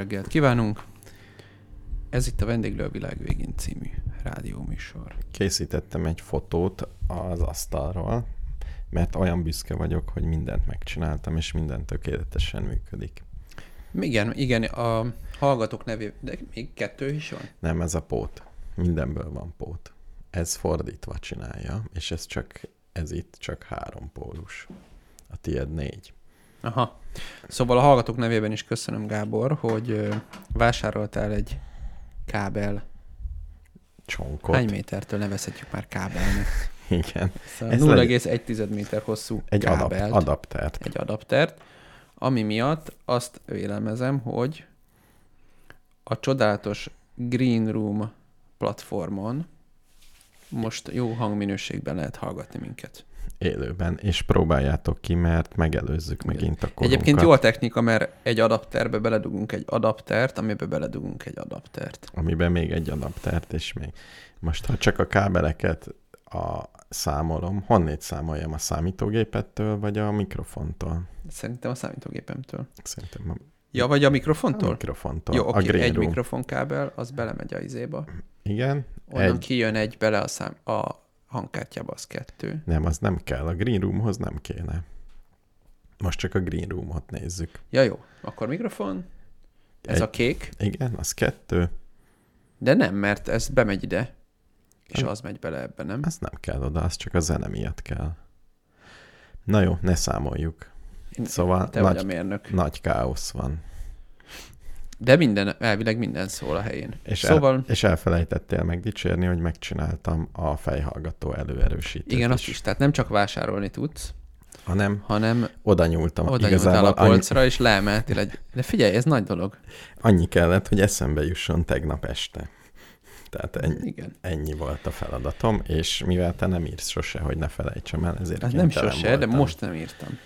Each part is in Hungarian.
Reggelt kívánunk! Ez itt a Vendéglő a világ végén című rádióműsor. Készítettem egy fotót az asztalról, mert olyan büszke vagyok, hogy mindent megcsináltam, és minden tökéletesen működik. Igen, igen, a hallgatók nevében, de még kettő is van? Nem, ez a pót. Mindenből van pót. Ez fordítva csinálja, és ez csak, ez itt csak három pólus. A tiéd négy. Aha. Szóval a hallgatók nevében is köszönöm, Gábor, hogy vásároltál egy kábel. Csonkot. Hány métertől nevezhetjük már kábelnek? Igen. Szóval Ez 0,1 méter hosszú Egy adap, kábelt, adaptert. egy adaptert, ami miatt azt vélelmezem, hogy a csodálatos Green Room platformon most jó hangminőségben lehet hallgatni minket. Élőben, és próbáljátok ki, mert megelőzzük megint a korunkat. Egyébként jó a technika, mert egy adapterbe beledugunk egy adaptert, amiben beledugunk egy adaptert. Amiben még egy adaptert, és még. Most, ha csak a kábeleket a számolom, honnét számoljam a számítógépettől, vagy a mikrofontól? Szerintem a számítógépemtől. Szerintem a, Ja, vagy a a mikrofontól? mikrofontól. Jó, oké, Green egy Room. mikrofonkábel, az belemegy a izéba. Igen, Onnan egy, kijön egy bele a, szám, a hangkártyába, az kettő. nem, az nem kell. A Green Roomhoz nem kéne. Most csak a Green Roomot nézzük. Ja, jó. Akkor mikrofon. Ez Egy- a kék. Igen, az kettő. De nem, mert ez bemegy ide. És Nem. az megy bele ebbe, nem? Az nem kell oda, az csak a zene miatt kell. Na jó, ne számoljuk. Szóval Te vagy a nagy, mérnök. nagy káosz van. De minden, elvileg minden szól a helyén. És, szóval, el, és elfelejtettél megdicsérni, hogy megcsináltam a fejhallgató előerősítőt igen, azt is. Tehát nem csak vásárolni tudsz, Hanem hanem oda nyúltam. oda Igazából a polcra, és leemeltél egy... De figyelj, ez nagy dolog. annyi, annyi kellett, hogy eszembe jusson tegnap este. Tehát ennyi, Igen. ennyi volt a feladatom, és mivel te nem írsz sose, hogy ne felejtsem el, ezért Hát nem sose, de voltam. most nem írtam.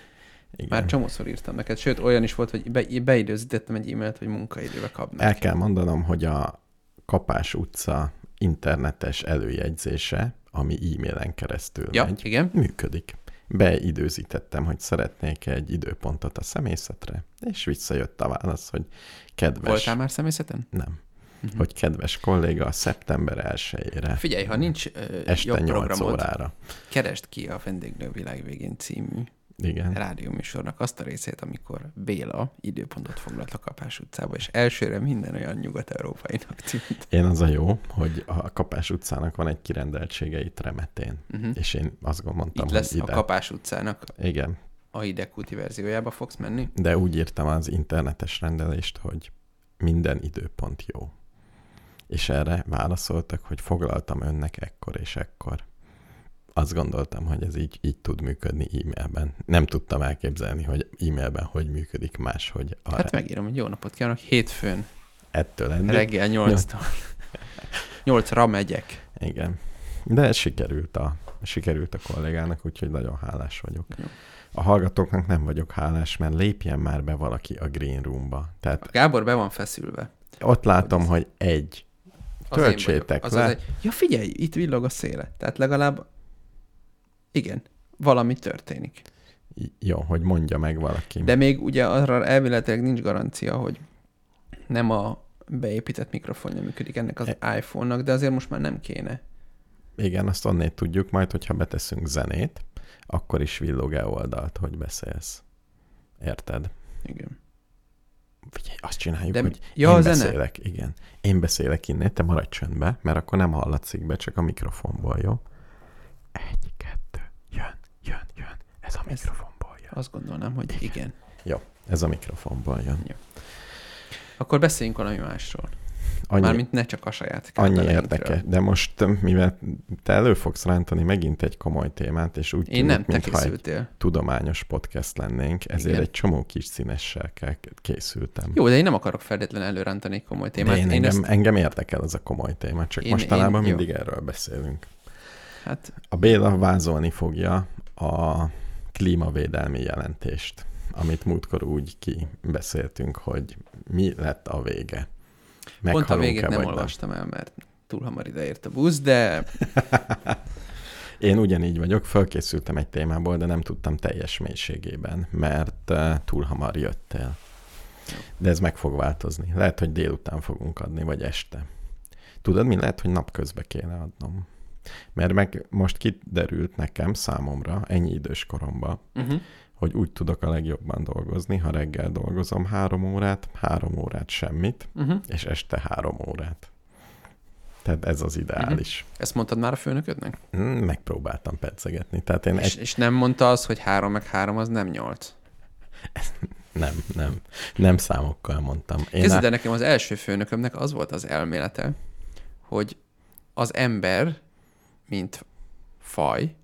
Igen. Már csomószor írtam neked. Sőt, olyan is volt, hogy be, beidőzítettem egy e-mailt, hogy munkaidőbe kapnak. El kell mondanom, hogy a Kapás utca internetes előjegyzése, ami e-mailen keresztül Ja, megy, igen. működik. Beidőzítettem, hogy szeretnék egy időpontot a személyzetre, és visszajött a válasz, hogy kedves... Voltál már személyzeten? Nem. Mhm. Hogy kedves kolléga, szeptember 1-ére, Figyelj, ha nincs ö, este jobb 8 programod, órára. keresd ki a Vendéglő világ végén című Igen. rádióműsornak azt a részét, amikor Béla időpontot foglalt a Kapás utcába, és elsőre minden olyan nyugat-európainak tűnt. Én az a jó, hogy a Kapás utcának van egy kirendeltsége itt Remetén, Uh-huh. és én azt gondoltam, Itt lesz hogy a ide. Kapás utcának Igen, a idekúti verziójába fogsz menni. de úgy írtam az internetes rendelést, hogy minden időpont jó. És erre válaszoltak, hogy foglaltam önnek ekkor és ekkor. Azt gondoltam, hogy ez így, így tud működni e-mailben. Nem tudtam elképzelni, hogy e-mailben hogy működik máshogy. A Hát megírom, hogy jó napot kívánok, hétfőn, ettől eddig. reggel 8-tól. 8-ra megyek. Igen. De ez sikerült a, sikerült a kollégának, úgyhogy nagyon hálás vagyok. Jó. A hallgatóknak nem vagyok hálás, mert lépjen már be valaki a green roomba. Tehát A Gábor be van feszülve. ott látom, hogy egy. Töltsétek. Az le. Az egy... Ja, figyelj, itt villog a széle. Tehát legalább, igen, valami történik. Jó, hogy mondja meg valaki. De még ugye arra elvileg nincs garancia, hogy nem a beépített mikrofonja működik ennek az E- iPhone-nak, de azért most már nem kéne. Igen, azt onnét tudjuk majd, hogyha beteszünk zenét, akkor is villog-e oldalt, hogy beszélsz. Érted? Igen. Figyelj, azt csináljuk, De- hogy ja, én zene. beszélek. Igen. Én beszélek innen, te maradj csöndbe, mert akkor nem hallatszik be, csak a mikrofonból, jó? Egy, jön, jön. Ez a Ez- mikrofonból jön. Azt gondolnám, hogy igen. Jó, ez a mikrofonból jön. Akkor beszéljünk valami másról. Annyi, Mármint ne csak a saját annyi érdeke. De most, mivel te elő fogsz rántani megint egy komoly témát, és úgy Én tűnik, nem, te mintha egy készültél. tudományos podcast lennénk, ezért Igen. egy csomó kis színessel készültem. Jó, de én nem akarok feltétlenül előrántani egy komoly témát. De én, én engem, ezt, engem érdekel ez a komoly téma, csak Én- mostanában én- jó. mindig erről beszélünk. hát A Béla vázolni fogja a klímavédelmi jelentést, amit múltkor úgy kibeszéltünk, hogy mi lett a vége. pont a végét nem olvastam el, mert túl hamar ideért a busz, de Én ugyanígy vagyok, fölkészültem egy témából, de nem tudtam teljes mélységében, mert eh, túl hamar jöttél. De ez meg fog változni. Lehet, hogy délután fogunk adni, vagy este. Tudod, mi lehet, hogy napközben kéne adnom. Mert meg most kiderült nekem, számomra, ennyi idős koromban, Uh-huh. hogy úgy tudok a legjobban dolgozni, ha reggel dolgozom három órát, három órát semmit, Uh-huh. és este három órát. Tehát ez az ideális. Ezt mondtad már a főnöködnek? Uh-huh. Megpróbáltam pedzegetni. Tehát én És, egy... és nem mondta az, hogy három meg három az nem nyolc. Nem, nem. Nem számokkal mondtam. Én Kezdve, á- nekem az első főnökömnek az volt az elmélete, hogy az ember, mint faj,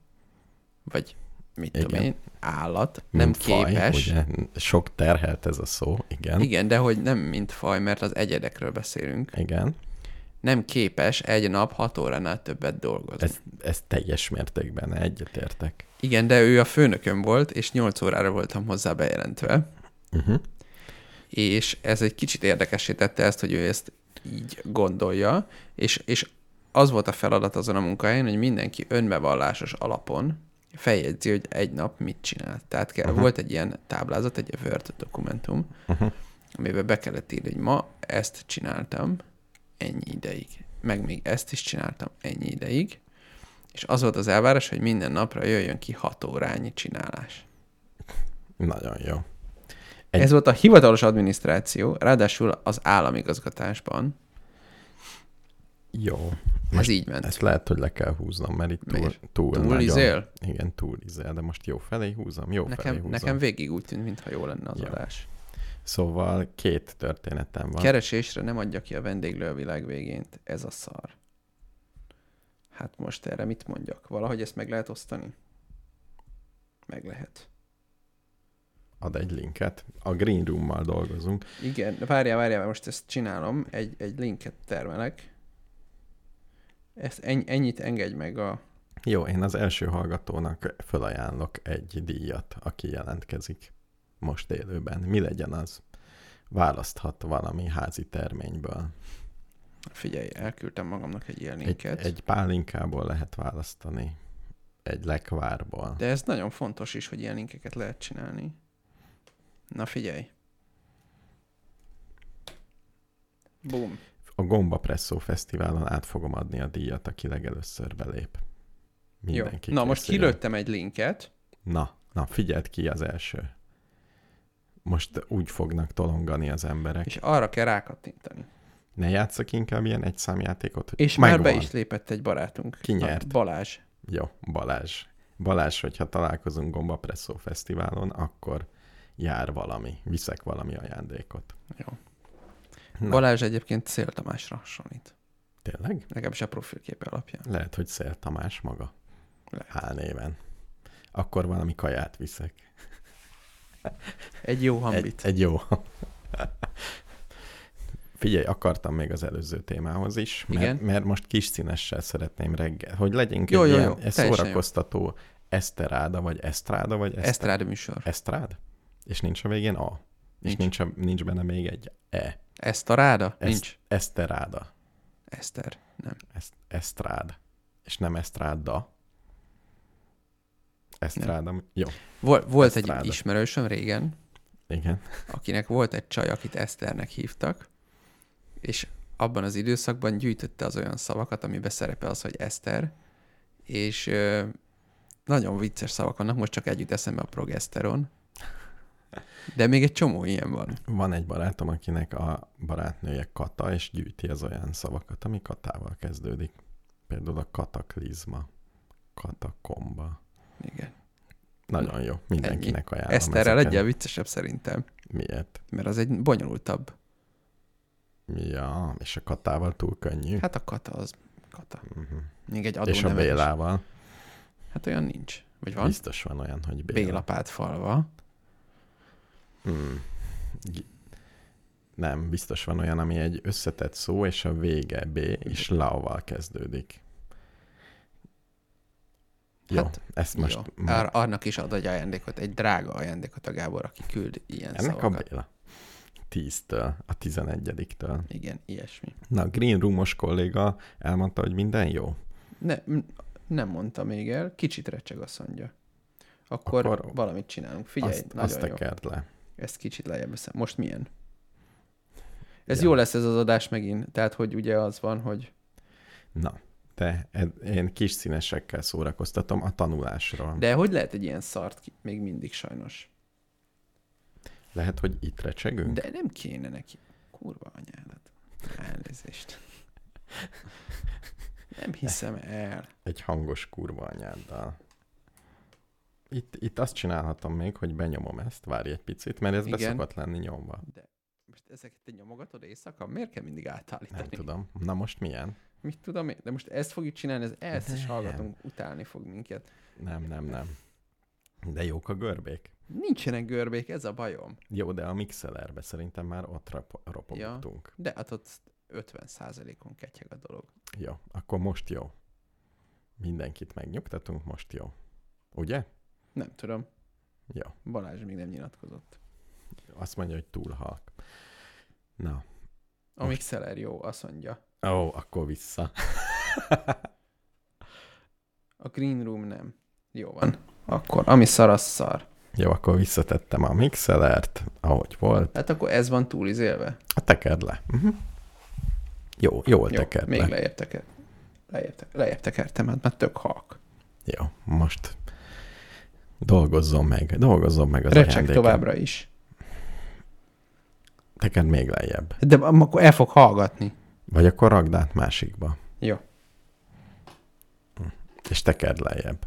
vagy mit tudom Igen. én, állat, nem mint faj, képes. Ugye, sok terhelt ez a szó, igen. Igen, de hogy nem mint faj, mert az egyedekről beszélünk. Igen. Nem képes egy nap hat óránál többet dolgozni. Ez, ez teljes mértékben egyetértek. Igen, de ő a főnököm volt, és 8 órára voltam hozzá bejelentve, Uh-huh. és ez egy kicsit érdekessé tette ezt, hogy ő ezt így gondolja, és, és az volt a feladat azon a munkahelyen, hogy mindenki önbevallásos alapon feljegyzi, hogy egy nap mit csinált. Tehát kell, uh-huh. volt egy ilyen táblázat, egy Word dokumentum, Uh-huh. amiben be kellett írni, hogy ma ezt csináltam ennyi ideig, meg még ezt is csináltam ennyi ideig, és az volt az elvárás, hogy minden napra jöjjön ki hat órányi csinálás. Nagyon jó. Egy- Ez volt a hivatalos adminisztráció, ráadásul az államigazgatásban. Jó. Ez Most így ment. Ezt lehet, hogy le kell húznom, mert itt túl, Miért? túl, Túl nagyon... izél? Igen, túl izél, de most jó felé húzom, jó felé Nekem, húzom. nekem végig úgy tűnt, mintha jó lenne az Jó. adás. Szóval két történetem van. Keresésre nem adja ki a vendéglő a világ végént. Ez a szar. Hát most erre mit mondjak? Valahogy ezt meg lehet osztani? Meg lehet. Ad egy linket. A Green Room-mal dolgozunk. Igen, várjál, várjál, most ezt csinálom. Egy, egy linket termelek. Ezt ennyi, ennyit engedj meg a... Jó, én az első hallgatónak felajánlok egy díjat, aki jelentkezik most élőben. Mi legyen az? Választhat valami házi terményből. Figyelj, elküldtem magamnak egy ilyen Egy, egy pálinkából lehet választani. Egy lekvárból. De ez nagyon fontos is, hogy ilyen linkeket lehet csinálni. Na figyelj. Boom. A Gomba Presszó Fesztiválon át fogom adni a díjat, aki legelőször belép. Jó. Mindenki Na most kilőttem egy linket. Na, na, figyeld ki az első. Most úgy fognak tolongani az emberek. És arra kell rákattintani. Ne játsszak inkább ilyen egy számjátékot, És már megvan. be is lépett egy barátunk. Ki nyert? A Balázs. Jó, Balázs. Balázs, hogyha találkozunk Gomba Presszó Fesztiválon, akkor jár valami, viszek valami ajándékot. Jó. Na, Balázs egyébként Szél Tamásra hasonlít. tényleg? Legalábbis a profilképe alapján. Lehet, hogy Szél Tamás maga. Lehet. Álnéven. Akkor valami kaját viszek. Egy jó Egy, hambit. egy jó. Figyelj, akartam még az előző témához is, mert, Igen? mert most kis színessel szeretném reggel, hogy legyünk Jó, egy jó, ilyen jó, ez teljesen jó. szórakoztató eszteráda, vagy esztráda, vagy eszter... Esztrád műsor. esztrád? És nincs a végén A? És Nincs. nincs, a, nincs benne még egy E. Esztaráda? Ezt- Nincs. Eszteráda. Eszter. Nem. Ezt, esztrád. És nem esztráda. Esztráda. Jó, Vol- volt egy Esztráda. ismerősöm régen, igen. akinek volt egy csaj, akit Eszternek hívtak, és abban az időszakban gyűjtötte az olyan szavakat, amiben szerepel az, hogy Eszter, és ö, nagyon vicces szavak vannak, most csak együtt eszembe a progeszteron, de még egy csomó ilyen van. Van egy barátom, akinek a barátnője Kata, és gyűjti az olyan szavakat, ami Katával kezdődik. Például a kataklizma, katakomba. Igen. Nagyon jó, mindenkinek ajánlom. Eszterrel ezeket. egyel viccesebb szerintem, Miért? mert az egy bonyolultabb. Ja, és a Katával túl könnyű. Hát a kata az kata. uh-huh. Még egy És a. Bélával. Hát olyan nincs. Vagy van? Biztos van olyan, hogy Béla. Bélapát falva. Hmm. Nem, biztos van olyan, ami egy összetett szó, és a vége B, és laval kezdődik. Jó, Hát, ezt most... Jó. Ar- annak is ad egy ajándékot, egy drága ajándékot a Gábor, aki küld ilyen Ennek szavakat. a Béla. 10-től, a 11-től. Igen, ilyesmi. Na, Green Roomos kolléga elmondta, hogy minden jó. Ne, nem mondta még el, kicsit recseg azt mondja. Akkor, Akkor valamit csinálunk. Figyelj, azt, nagyon azt jó. tekerd le. Ezt kicsit lejjebb veszem. Most milyen? Ez Ja. jó lesz ez az adás megint. Tehát, hogy ugye az van, hogy Na, de ed- én kis színesekkel szórakoztatom a tanulásról. De... hogy lehet egy ilyen szart ki? Még mindig sajnos. Lehet, hogy itt recsegünk? De... De nem kéne neki. Kurva anyádat. Elnézést. Nem hiszem el. Egy hangos kurva anyáddal. Itt, itt azt csinálhatom még, hogy benyomom ezt, várj egy picit, mert ez Igen. be szokott lenni nyomva. Most ezeket te nyomogatod éjszaka? Miért kell mindig átállítani? Nem tudom. Na most milyen? Mit tudom én? De most ezt fogjuk csinálni, ez ezt is hallgatunk, utálni fog minket. Nem, nem, nem. De jók a görbék. Nincsenek görbék, ez a bajom. Jó, de a mixelerbe szerintem már ott rap- ropogtunk. De hát ott 50%-on ketyeg a dolog. Jó, akkor most jó. Mindenkit megnyugtatunk, most jó. Ugye? Nem tudom. Jó. Balázs még nem nyilatkozott. Azt mondja, hogy túl halk. Na. A Most- Mixeler jó, azt mondja. Ó, akkor vissza. A Green Room nem. Jó van. Akkor, ami szar, az szar. Jó, akkor visszatettem a mixelert, ahogy volt. Hát akkor ez van túlizélve. A tekerd le. Uh-huh. Jó, jól Jó, tekerd még le. lejjebb teker. Lejjebb, lejjebb tekertem, hát már tök halk. Jó, most dolgozzon meg, dolgozzon meg az Recseg ajándékem. továbbra is. Tekerd még lejjebb. De akkor el fog hallgatni. Vagy akkor ragd át másikba. Jó. És tekerd lejjebb.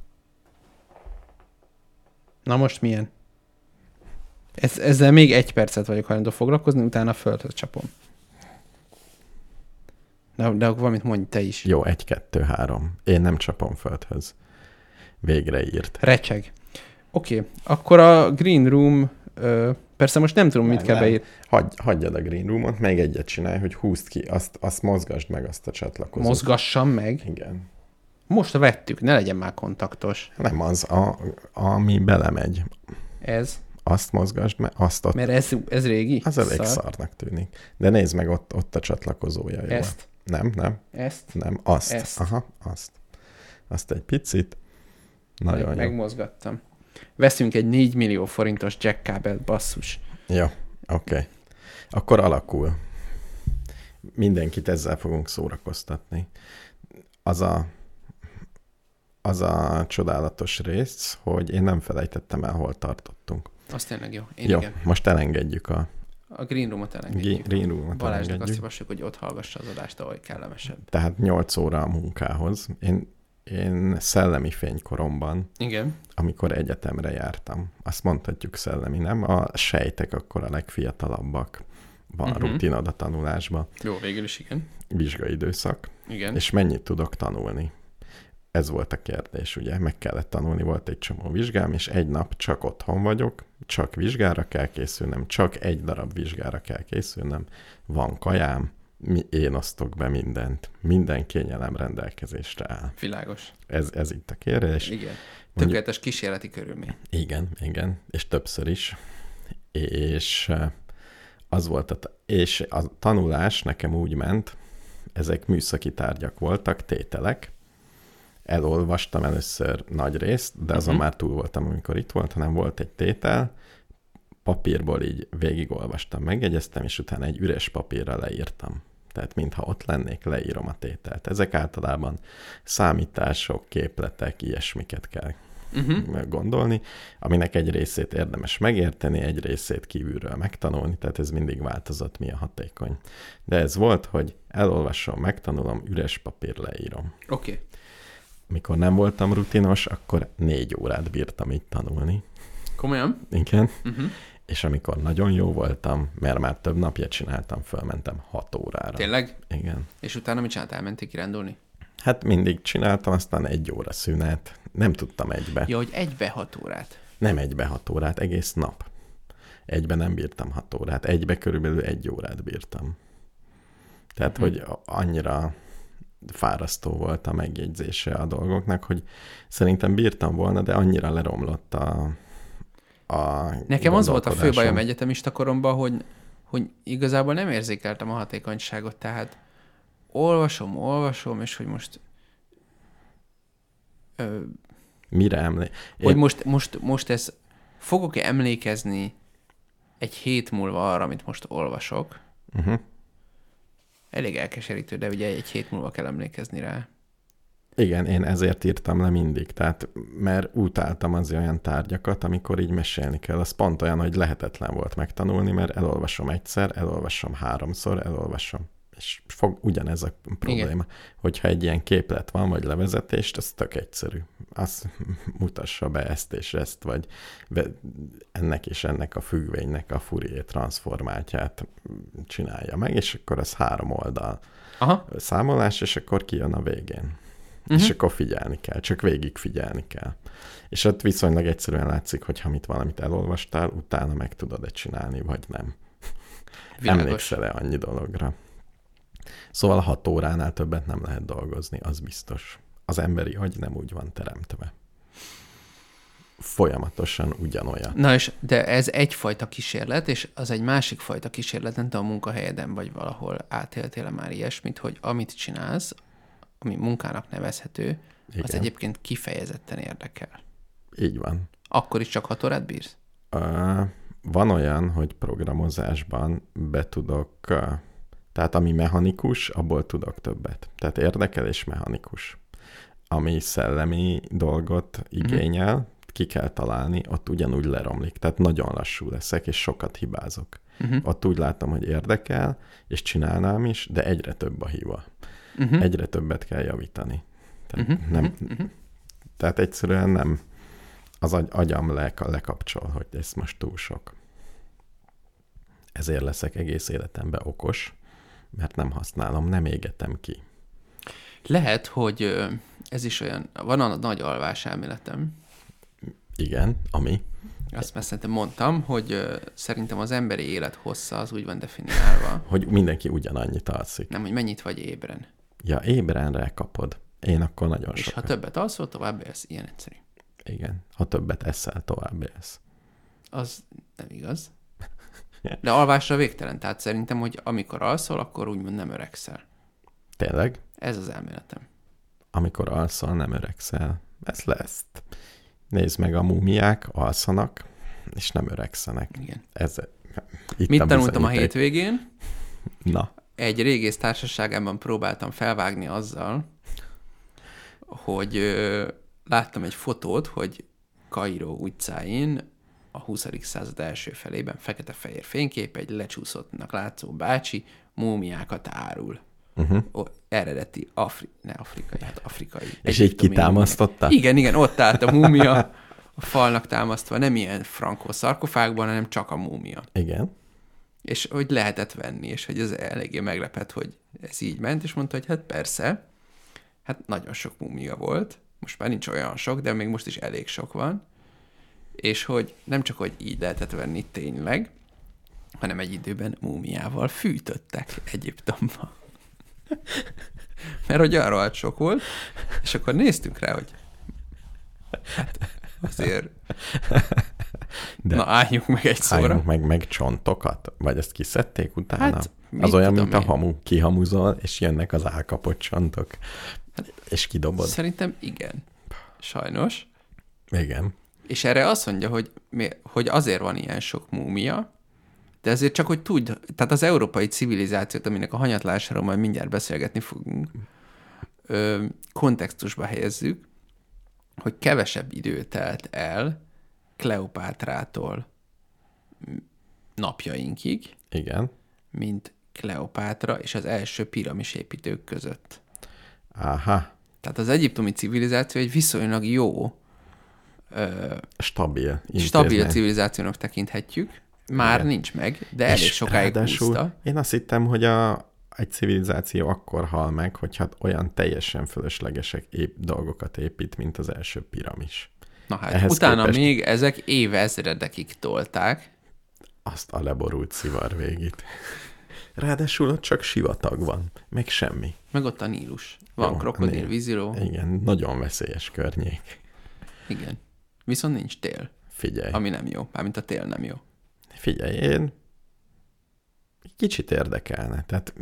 Na most milyen? Ez, ezzel még egy percet vagyok hajlandó foglalkozni, utána földhöz csapom. De, de akkor valamit mondj te is. Jó, egy, kettő, három. Én nem csapom földhöz. Végre írt. Recseg. Oké, okay. akkor a Green Room, ö, persze most nem tudom, mit Nem, kell nem. beírni. Hagy, hagyjad a green roomot, még egyet csinálj, hogy húzd ki, azt, azt mozgasd meg, azt a csatlakozót. Mozgassam meg. Igen. Most vettük, ne legyen már kontaktos. Nem az, a, ami belemegy. Ez, Azt mozgasd meg, azt ott. mert ez, ez régi. Az elég Szar. szarnak tűnik. De nézd meg, ott, ott a csatlakozója. Jó? Ezt, Nem, nem, ezt. nem. Azt. Ezt. Aha, azt. Azt egy picit. Nagyon meg, jó. megmozgattam. Veszünk egy 4 millió forintos jack kábelt, basszus. Jó, oké. Okay. Akkor alakul. Mindenkit ezzel fogunk szórakoztatni. Az a, az a csodálatos rész, hogy én nem felejtettem el, hol tartottunk. Az tényleg jó. Én Jó, igen. most elengedjük a A Green Room-ot elengedjük. Green Room-ot. Balázsnak azt elengedjük. javasljuk, hogy ott hallgassa az adást, ahol kellemesebb. Tehát 8 óra a munkához. Én, én szellemi fénykoromban, Igen. amikor egyetemre jártam, azt mondhatjuk szellemi, nem? A sejtek akkor a legfiatalabbak. Van Mhm. uh-huh. rutinod a tanulásba. Jó, végül is igen. Vizsgaidőszak. Igen. És mennyit tudok tanulni? Ez volt a kérdés, ugye? Meg kellett tanulni, volt egy csomó vizsgám, és egy nap csak otthon vagyok, csak vizsgára kell készülnem, csak egy darab vizsgára kell készülnem, van kajám, mi, én osztok be mindent, minden kényelem rendelkezésre áll. Világos. Ez, ez itt a kérdés. Igen. Mondjuk- Tökéletes kísérleti körülmény. Igen, igen, és többször is. És az volt a, és a tanulás nekem úgy ment, ezek műszaki tárgyak voltak, tételek. Elolvastam először nagy részt, de azon Mhm. már túl voltam, amikor itt volt, hanem volt egy tétel, papírból így végigolvastam, megjegyeztem, és utána egy üres papírra leírtam. Tehát mintha ott lennék, leírom a tételt. Ezek általában számítások, képletek, ilyesmiket kell Uh-huh. gondolni, aminek egy részét érdemes megérteni, egy részét kívülről megtanulni, tehát ez mindig változott, mi a hatékony. De ez volt, hogy elolvasom, megtanulom, üres papír leírom. Oké. Okay. Mikor nem voltam rutinos, akkor négy órát bírtam így tanulni. Komolyan? Igen. Uh-huh. És amikor nagyon jó voltam, mert már több napja csináltam, fölmentem hat órára. Tényleg? Igen. És utána mit csinált? Elmenték kirándulni? Hát mindig csináltam, aztán egy óra szünet. Nem tudtam egybe. Ja, hogy egybe hat órát. Nem egybe hat órát, egész nap. Egybe nem bírtam hat órát, egybe körülbelül egy órát bírtam. Tehát, Hm. hogy annyira fárasztó volt a megjegyzése a dolgoknak, hogy szerintem bírtam volna, de annyira leromlott a, a Nekem az volt a fő bajom egyetemista koromban, hogy, hogy igazából nem érzékeltem a hatékonyságot, tehát olvasom, olvasom, és hogy most ö, Mire emlé... hogy Én- most, most, most ez fogok-e emlékezni egy hét múlva arra, amit most olvasok, Uh-huh. Elég elkeserítő, de ugye egy hét múlva kell emlékezni rá. Igen, én ezért írtam le mindig, tehát mert utáltam az olyan tárgyakat, amikor így mesélni kell. Az pont olyan, hogy lehetetlen volt megtanulni, mert elolvasom egyszer, elolvasom háromszor, elolvasom. És fog ugyanez a probléma. Igen. Hogyha egy ilyen képlet van, vagy levezetést, az tök egyszerű. Azt mutassa be ezt és ezt, vagy ennek és ennek a függvénynek a Fourier transformátját csinálja meg, és akkor ez három oldal Aha. számolás, és akkor kijön a végén uh-huh. és akkor figyelni kell, csak végig figyelni kell. És ott viszonylag egyszerűen látszik, hogy ha mit valamit elolvastál, utána meg tudod-e csinálni, vagy nem. Emlékszel-e annyi dologra? Szóval hat óránál többet nem lehet dolgozni, az biztos. Az emberi agy nem úgy van teremtve. Folyamatosan ugyanolyan. Na és, de ez egyfajta kísérlet, és az egy másik fajta kísérlet, nem tudom, a munkahelyeden vagy valahol átéltél már ilyesmit, hogy amit csinálsz, ami munkának nevezhető, Igen. az egyébként kifejezetten érdekel. Így van. Akkor is csak hat órát bírsz? Uh, van olyan, hogy programozásban be tudok, uh, tehát ami mechanikus, abból tudok többet. Tehát érdekel és mechanikus. Ami szellemi dolgot mhm. igényel, uh-huh. ki kell találni, ott ugyanúgy leromlik. Tehát nagyon lassú leszek, és sokat hibázok. Uh-huh. Ott úgy látom, hogy érdekel, és csinálnám is, de egyre több a hiba uh-huh. egyre többet kell javítani. Tehát, uh-huh. nem, uh-huh. tehát egyszerűen nem az agy, agyam le, lekapcsol, hogy ez most túl sok. Ezért leszek egész életemben okos, mert nem használom, nem égetem ki. Lehet, hogy ez is olyan, van a nagy alvás elméletem. Igen, ami? Azt már szerintem mondtam, hogy szerintem az emberi élet hossza az úgy van definiálva. hogy mindenki ugyanannyit alszik. Nem, hogy mennyit vagy ébren. Ja, ébrenre kapod. Én akkor nagyon És sokat. ha többet alszol, tovább élsz. Ilyen egyszerű. Igen. Ha többet eszel, tovább élsz. Az nem igaz. De alvásra végtelen. Tehát szerintem, hogy amikor alszol, akkor úgymond nem öregszel. Tényleg? Ez az elméletem. Amikor alszol, nem öregszel. Ez lesz. Nézd meg, a múmiák alszanak, és nem öregszenek. Igen. Ez, itt Mit tanultam a hétvégén? Na egy régész társaságában próbáltam felvágni azzal, hogy ö, láttam egy fotót, hogy Kairó utcáin a 20. század első felében fekete-fehér fénykép, egy lecsúszottnak látszó bácsi múmiákat árul. Uh-huh. O, eredeti Afri- ne afrikai, hát afrikai. És így kitámasztotta? Igen, igen, ott állt a múmia a falnak támasztva, nem ilyen frankó szarkofágban, hanem csak a múmia. Igen és hogy lehetett venni, és hogy ez eléggé meglepett, hogy ez így ment, és mondta, hogy hát persze, hát nagyon sok múmia volt, most már nincs olyan sok, de még most is elég sok van, és hogy nem csak, hogy így lehetett venni tényleg, hanem egy időben múmiával fűtöttek Egyiptomban. Mert hogy arra sok volt, és akkor néztünk rá, hogy hát azért de Na álljunk meg egy szóra. Álljunk meg, meg csontokat? Vagy ezt kiszedték utána? Hát, az olyan, mint én? a hamu. Kihamuzol, és jönnek az álkapott csontok. Hát, és kidobod. Szerintem igen. Sajnos. Igen. És erre azt mondja, hogy, hogy azért van ilyen sok múmia, de azért csak, hogy tudj, tehát az európai civilizációt, aminek a hanyatlásáról majd mindjárt beszélgetni fogunk, ö, kontextusba helyezzük, hogy kevesebb idő telt el, Kleopátrától napjainkig. Igen. Mint Kleopátra és az első piramis építők között. Aha. Tehát az egyiptomi civilizáció egy viszonylag jó ö, stabil stabil civilizációnak tekinthetjük. Már Igen. nincs meg, de elég és sokáig húzta. Én azt hittem, hogy a, egy civilizáció akkor hal meg, hogyha olyan teljesen fölöslegesek ép, dolgokat épít, mint az első piramis. Na hát, Ehhez utána képest... még ezek évezredekig tolták. Azt a leborult szivar végét. Ráadásul ott csak sivatag van, meg semmi. Meg ott a Nílus. Van Jó, krokodil, víziló. Igen, nagyon veszélyes környék. Igen. Viszont nincs tél. Figyelj. Ami nem jó. Mármint a tél nem jó. Figyelj, én kicsit érdekelne. Tehát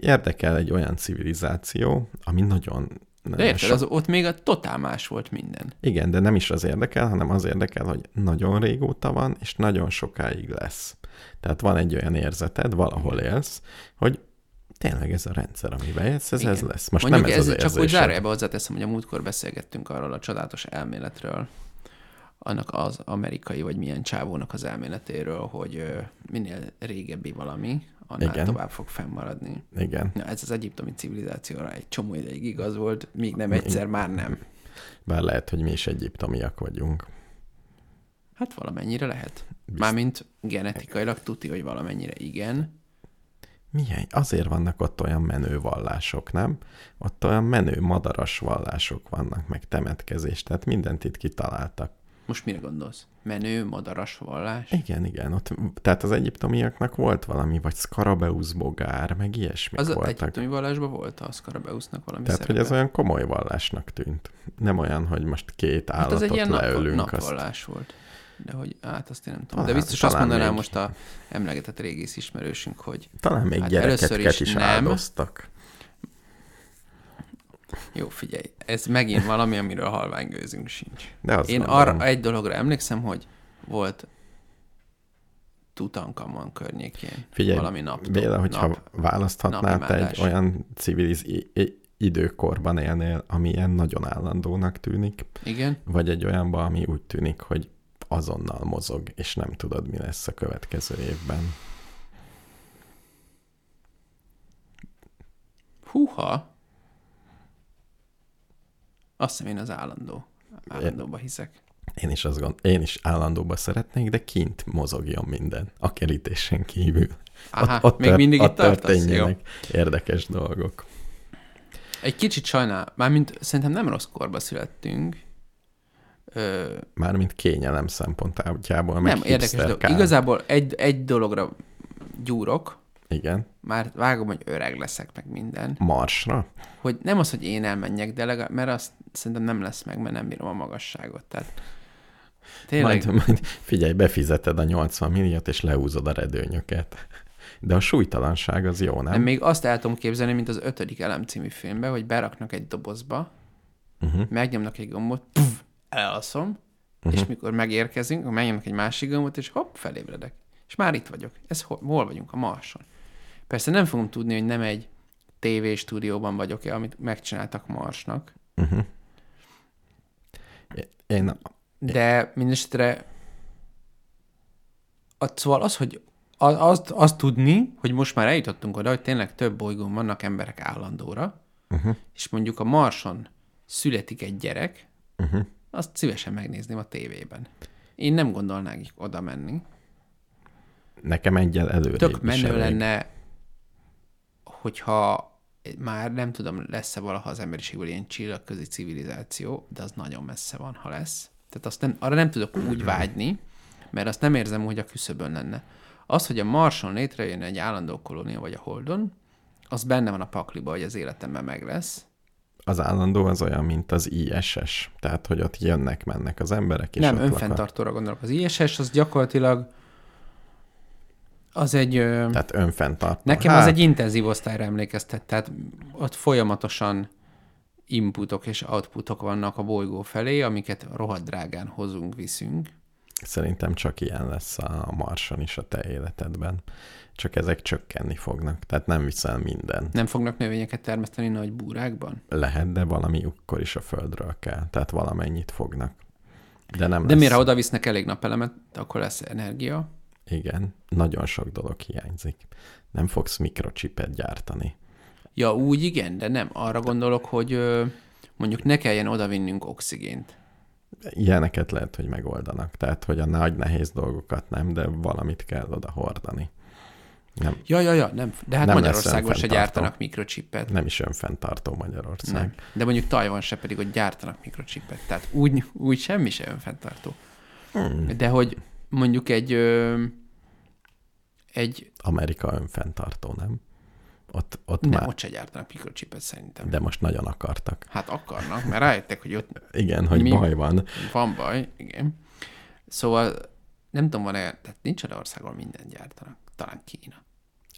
érdekel egy olyan civilizáció, ami nagyon de érted, so... az, ott még a totál más volt minden. Igen, de nem is az érdekel, hanem az érdekel, hogy nagyon régóta van, és nagyon sokáig lesz. Tehát van egy olyan érzeted, valahol élsz, hogy Tényleg ez a rendszer, amiben ez, ez, Igen. ez lesz. Most Mondjuk nem ez, ez az csak úgy érzésed. zárójelbe hozzáteszem, hogy a múltkor beszélgettünk arról a csodálatos elméletről, annak az amerikai, vagy milyen csávónak az elméletéről, hogy minél régebbi valami, annál Igen. Tovább fog fennmaradni. Igen. Na, ez az egyiptomi civilizációra egy csomó ideig igaz volt, míg nem egyszer már nem. Bár lehet, hogy mi is egyiptomiak vagyunk. Hát valamennyire lehet. Bizt- Mármint genetikailag tuti, hogy valamennyire igen. Milyen? Azért vannak ott olyan menő vallások, nem? Ott olyan menő madaras vallások vannak, meg temetkezés, tehát mindent itt kitaláltak. Most mire gondolsz? Menő, madaras vallás? Igen, igen, ott, tehát az egyiptomiaknak volt valami, vagy Skarabeusz bogár, meg ilyesmik Az voltak. egyiptomi vallásban volt a Skarabeusznak valami Tehát, hogy szerepe? ez olyan komoly vallásnak tűnt. Nem olyan, hogy most két Hát állatot az egy ilyen leölünk. nap, azt... napvallás volt. De hogy, hát azt én nem tudom. De Talán- biztos azt talán mondaná még. most a emlegetett régész ismerősünk, hogy Talán még Hát hát először gyerekeket is is, nem. áldoztak. Jó, figyelj, ez megint valami, amiről halványgőzünk sincs. De Én gondolom, arra egy dologra emlékszem, hogy volt Tutankamon környékén Figyelj, valami nap. Béla, hogyha nap. választhatnál te egy olyan civiliz időkorban élnél, ami ilyen nagyon állandónak tűnik, Igen? vagy egy olyanban, ami úgy tűnik, hogy azonnal mozog, és nem tudod, mi lesz a következő évben. Húha! Azt hiszem én az állandó. Állandóba hiszek. Én is azt gond, én is állandóba szeretnék, de kint mozogjon minden, a kerítésen kívül. Aha, ott, ott még tört- mindig ott itt? Jó. történjenek érdekes dolgok. Egy kicsit sajnál, mármint szerintem nem rossz korba születtünk. Ö, Mármint kényelem szempontjából, nem, érdekes dolog. Igazából egy, egy dologra gyúrok, Igen, már vágom, hogy öreg leszek, meg minden. marsra. Hogy nem az, hogy én elmenjek, de legalább, mert azt szerintem nem lesz meg, mert nem bírom a magasságot. Tehát tényleg, Majd, majd figyelj, befizeted a 80 milliót, és leúzod a redőnyöket. De a súlytalanság az jó, nem? nem, még azt el tudom képzelni, mint az ötödik elem című filmben, hogy beraknak egy dobozba, Uh-huh. megnyomnak egy gombot, puf, elalszom, Mhm. uh-huh. és mikor megérkezünk, megnyomnak egy másik gombot, és hopp, felébredek. És már itt vagyok. Ez hol, hol vagyunk? A Marson. Persze nem fogom tudni, hogy nem egy TV stúdióban vagyok-e, amit megcsináltak Marsnak, Uh-huh. Én de mindesetre szóval az, hogy az, azt, azt tudni, hogy most már eljutottunk oda, hogy tényleg több bolygón vannak emberek állandóra, uh-huh. és mondjuk a Marson születik egy gyerek, Uh-huh. azt szívesen megnézném a tévében. Én nem gondolnák oda menni. nekem egyel előrébb Tök menő elég. lenne, hogyha már nem tudom, lesz-e valaha az emberiségből ilyen csillagközi civilizáció, de az nagyon messze van, ha lesz. Tehát azt nem, arra nem tudok úgy vágyni, mert azt nem érzem, hogy a küszöbön lenne. Az, hogy a Marson létrejön egy állandó kolónia, vagy a Holdon, az benne van a pakliba, hogy az életemben meg lesz. Az állandó az olyan, mint az ISS. Tehát, hogy ott jönnek-mennek az emberek, és nem, önfenntartóra gondolok. Az ISS az gyakorlatilag az egy... Tehát önfenntartó. Nekem hát, az egy intenzív osztályra emlékeztet, tehát ott folyamatosan inputok és outputok vannak a bolygó felé, amiket rohadt drágán hozunk, viszünk. Szerintem csak ilyen lesz a Marson is a te életedben. Csak ezek csökkenni fognak. Tehát nem viszel minden. Nem fognak növényeket termeszteni nagy búrákban? Lehet, de valami akkor is a földről kell. Tehát valamennyit fognak. De nem De lesz. mire oda visznek elég napelemet, akkor lesz energia. Igen, nagyon sok dolog hiányzik. Nem fogsz mikrocsipet gyártani. Ja, úgy igen, de nem. Arra gondolok, hogy mondjuk ne kelljen oda vinnünk oxigént. Ilyeneket lehet, hogy megoldanak. Tehát, hogy a nagy nehéz dolgokat nem, de valamit kell oda hordani. Nem, Ja, ja, ja, nem. De hát Nem Magyarországon se gyártanak mikrocsipet. nem is önfenntartó Magyarország. Nem. De mondjuk Tajvan se pedig, hogy gyártanak mikrocsipet. Tehát úgy, úgy semmi se önfenntartó. Hmm. De hogy mondjuk egy, ö, egy Amerika önfenntartó, nem? Ott, ott nem, már, ott se gyártanak mikrocsipet szerintem. de most nagyon akartak. Hát akarnak, mert rájöttek, hogy ott Igen, hogy Mi? baj van. van baj, igen. Szóval nem tudom, van-e, tehát nincs olyan ország, ahol mindent gyártanak. Talán Kína.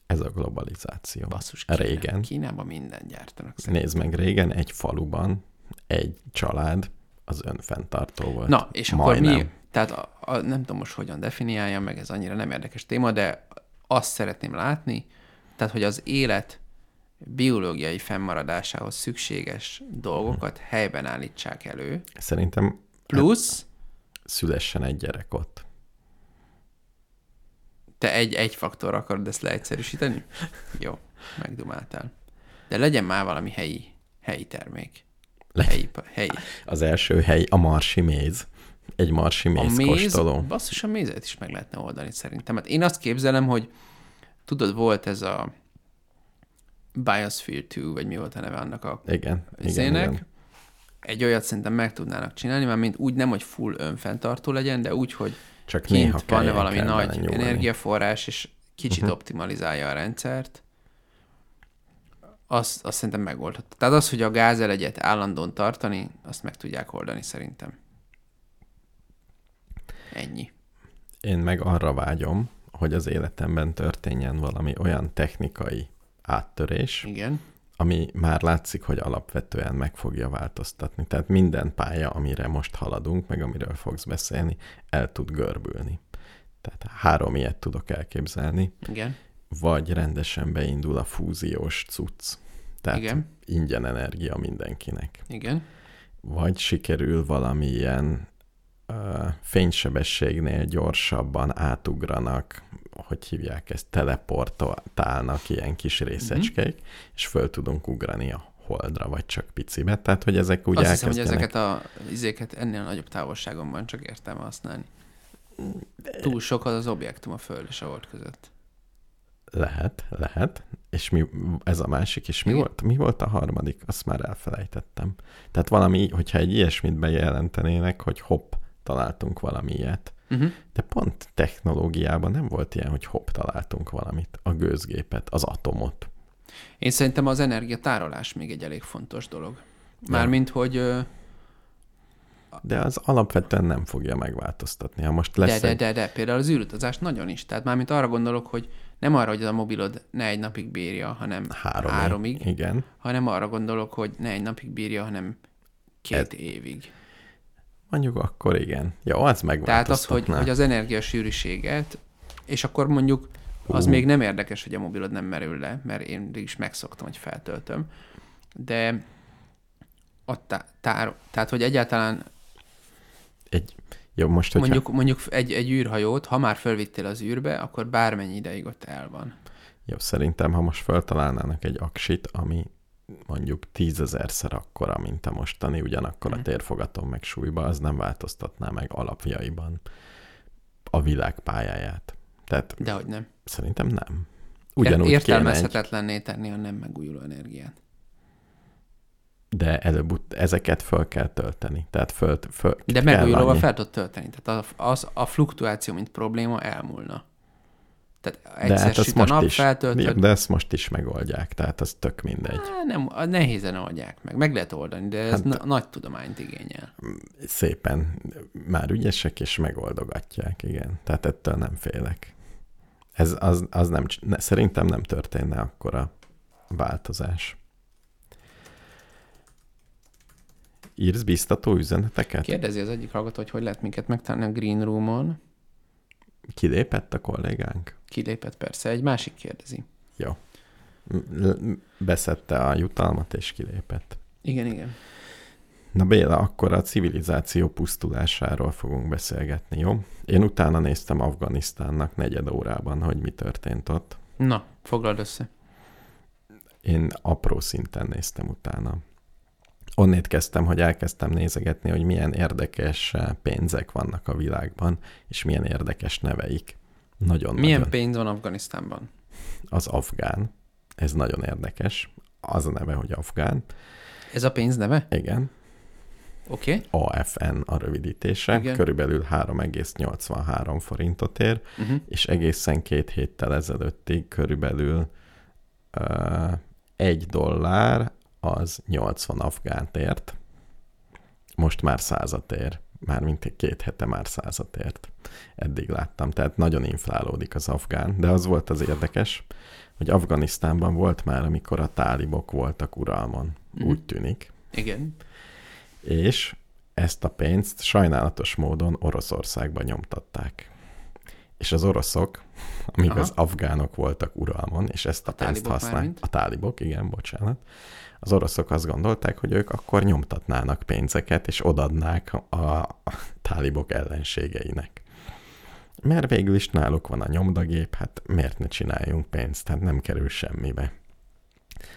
Ez a globalizáció. Basszus, Kína. Régen. Kínában mindent gyártanak. Szerintem. Nézd meg, régen egy faluban egy család az önfenntartó volt. Na, és Majdnem. akkor mi, tehát a, a, nem tudom most hogyan definiáljam, meg ez annyira nem érdekes téma, de azt szeretném látni, tehát hogy az élet biológiai fennmaradásához szükséges dolgokat helyben állítsák elő, Szerintem plusz szülessen egy gyerek ott. te egy, egy faktor akarod ezt leegyszerűsíteni? Jó, megdumáltál. De legyen már valami helyi, helyi termék. Legyen. Helyi, helyi. Az első hely a marsi méz. Egy marsi méz, A méz, basszus, a mézet is meg lehetne oldani szerintem. Hát én azt képzelem, hogy tudod, volt ez a Biosphere 2, vagy mi volt a neve annak a Igen, igen, izének. igen. Egy olyat szerintem meg tudnának csinálni, mert mint úgy nem, hogy full önfenntartó legyen, de úgy, hogy Csak kint van valami nagy nyúlni. energiaforrás, és kicsit Mhm. optimalizálja a rendszert, azt, azt szerintem megoldható. Tehát az, hogy a gázelegyet állandóan tartani, azt meg tudják oldani szerintem. Ennyi. Én meg arra vágyom, hogy az életemben történjen valami olyan technikai áttörés, Igen. ami már látszik, hogy alapvetően meg fogja változtatni. Tehát minden pálya, amire most haladunk, meg amiről fogsz beszélni, el tud görbülni. Tehát három ilyet tudok elképzelni, Igen. vagy rendesen beindul a fúziós cucc. Tehát Igen. ingyen energia mindenkinek. Igen. Vagy sikerül valamilyen fénysebességnél gyorsabban átugranak, hogy hívják ezt, teleportálnak ilyen kis részecskék, mm-hmm. és föl tudunk ugrani a holdra, vagy csak picibe. Tehát, hogy ezek úgy Azt hiszem, hogy ezeket a izéket ennél nagyobb távolságon van csak értelme használni. Túl sok az az objektum a Föld és a Hold között. Lehet, lehet. És mi, ez a másik, és mi Igen. volt, mi volt a harmadik? Azt már elfelejtettem. Tehát valami, hogyha egy ilyesmit bejelentenének, hogy hopp, találtunk valami ilyet. Uh-huh. De pont technológiában nem volt ilyen, hogy hopp, találtunk valamit. A gőzgépet, az atomot. Én szerintem az energiatárolás még egy elég fontos dolog. Mármint, hogy ö, De az alapvetően nem fogja megváltoztatni. Ha most de, lesz de, egy... de, de, például az űrutazás nagyon is. Tehát mármint arra gondolok, hogy nem arra, hogy a mobilod ne egy napig bírja, hanem Három háromig, Igen. hanem arra gondolok, hogy ne egy napig bírja, hanem két évig. Mondjuk akkor igen. Jó, az Tehát az, hogy, megváltoztatná. hogy az energiasűrűséget, és akkor mondjuk az Hú. még nem érdekes, hogy a mobilod nem merül le, mert én is megszoktam, hogy feltöltöm. De a tá- tár, tehát, hogy egyáltalán Egy... Jó, most, hogyha... mondjuk, mondjuk egy, egy űrhajót, ha már fölvittél az űrbe, akkor bármennyi ideig ott el van. Jó, szerintem, ha most feltalálnának egy aksit, ami mondjuk tízezerszer akkora, mint a mostani, ugyanakkor a Mhm. térfogaton meg súlyba, az nem változtatná meg alapjaiban a világ pályáját. Tehát Dehogy nem. szerintem nem. Ugyanúgy kéne egy, Értelmezhetetlenné tenni a nem megújuló energiát. de előbb ezeket föl kell tölteni. Tehát föl, föl De megújulóval annyi- fel tudod tölteni. Tehát a, az, a fluktuáció, mint probléma elmúlna. Tehát De egyszer hát azt süt a nap, is, feltöltöd, de ezt most is megoldják, tehát az tök mindegy. Á, nem, nehézen oldják meg. Meg lehet oldani, de ez Hát- na- nagy tudományt igényel. Szépen már ügyesek és megoldogatják, igen. Tehát ettől nem félek. Ez az, az nem, szerintem nem történne akkora változás. Írsz biztató üzeneteket? Kérdezi az egyik hallgató, hogy hogy lehet minket megtalálni a Green Room-on. Kilépett a kollégánk? Kilépett persze. Egy másik kérdezi. Jó. Beszedte a jutalmat és kilépett. Igen, igen. Na Béla, akkor a civilizáció pusztulásáról fogunk beszélgetni, jó? Én utána néztem Afganisztánnak negyed órában, hogy mi történt ott. Na, foglald össze. Én apró szinten néztem utána. Onnét kezdtem, hogy elkezdtem nézegetni, hogy milyen érdekes eh, pénzek vannak a világban, és milyen érdekes neveik. Nagyon Milyen nagyon. pénz van Afganisztánban? Az afgán. Ez nagyon érdekes. Az a neve, hogy afgán. Ez a pénz neve? Igen. Oké. Okay. AFN a rövidítése. Igen. Körülbelül 3,83 forintot ér, Uh-huh. és egészen két héttel ezelőttig körülbelül uh, egy dollár az 80 afgánt ért. Most már százat ér. Mármint két hete már százat ért. Eddig láttam. Tehát nagyon inflálódik az afgán. De az volt az érdekes, hogy Afganisztánban volt már, amikor a tálibok voltak uralmon. Mhm. Úgy tűnik. Igen. És ezt a pénzt sajnálatos módon Oroszországba nyomtatták. És az oroszok, amíg Aha. az afgánok voltak uralmon, és ezt a, A pénzt mármint? a tálibok, igen, bocsánat, az oroszok azt gondolták, hogy ők akkor nyomtatnának pénzeket, és odadnák a, tálibok ellenségeinek. Mert végül is náluk van a nyomdagép, hát miért ne csináljunk pénzt, hát nem kerül semmibe.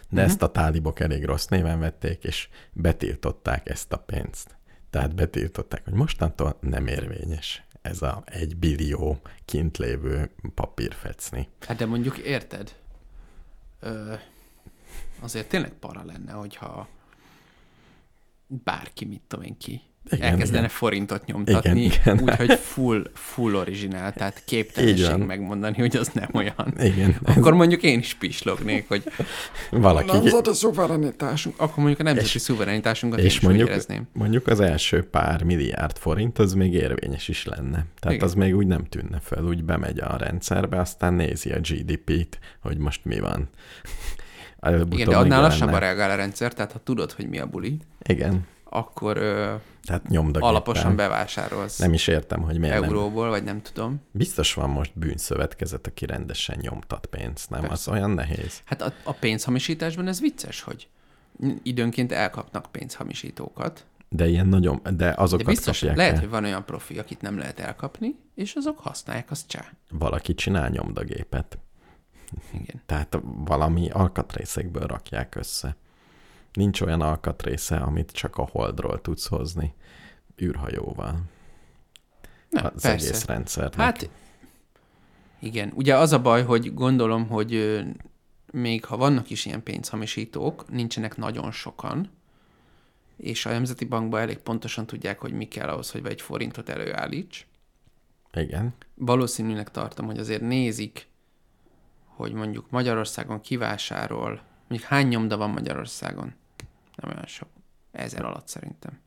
De Mhm. ezt a tálibok elég rossz néven vették, és betiltották ezt a pénzt. Tehát betiltották, hogy mostantól nem érvényes ez a egy billió kint lévő papírfecni. Hát de mondjuk érted? Ö, azért tényleg para lenne, hogyha bárki, mit tudom én ki, Igen, elkezdene igen. forintot nyomtatni, Igen, igen. úgyhogy full, full originál, tehát képtelenség megmondani, hogy az nem olyan. Igen, Akkor mondjuk én is pislognék, hogy valaki... nemzeti szuverenitásunk, akkor mondjuk a nemzeti szuverenitásunkat én És is mondjuk, érezném. mondjuk az első pár milliárd forint, az még érvényes is lenne. Tehát. Igen. az még úgy nem tűnne fel, úgy bemegy a rendszerbe, aztán nézi a GDP-t, hogy most mi van. Előbb-utóbb Igen, de annál lassabban reagál a rendszer, tehát ha tudod, hogy mi a buli, Igen, akkor ö, tehát nyomdagéppel. alaposan bevásárolsz Nem is értem, hogy miért nem. euróból, vagy nem tudom. Biztos van most bűnszövetkezet, aki rendesen nyomtat pénzt, nem? Persze. Az olyan nehéz. Hát a, a pénzhamisításban ez vicces, hogy időnként elkapnak pénzhamisítókat, De ilyen nagyon, de de azokat biztos, kapják lehet, el. hogy van olyan profi, akit nem lehet elkapni, és azok használják, azt csá. Valaki csinál nyomdagépet. Igen. Tehát valami alkatrészekből rakják össze. Nincs olyan alkatrésze, amit csak a holdról tudsz hozni űrhajóval. Nem, az persze. egész rendszernek. Hát igen, ugye az a baj, hogy gondolom, hogy még ha vannak is ilyen pénzhamisítók, nincsenek nagyon sokan, és a Nemzeti Bankban elég pontosan tudják, hogy mi kell ahhoz, hogy egy forintot előállíts. Igen. Valószínűleg tartom, hogy azért nézik, hogy mondjuk Magyarországon kivásárol, mondjuk hány nyomda van Magyarországon? Nem olyan sok. Ezer alatt szerintem.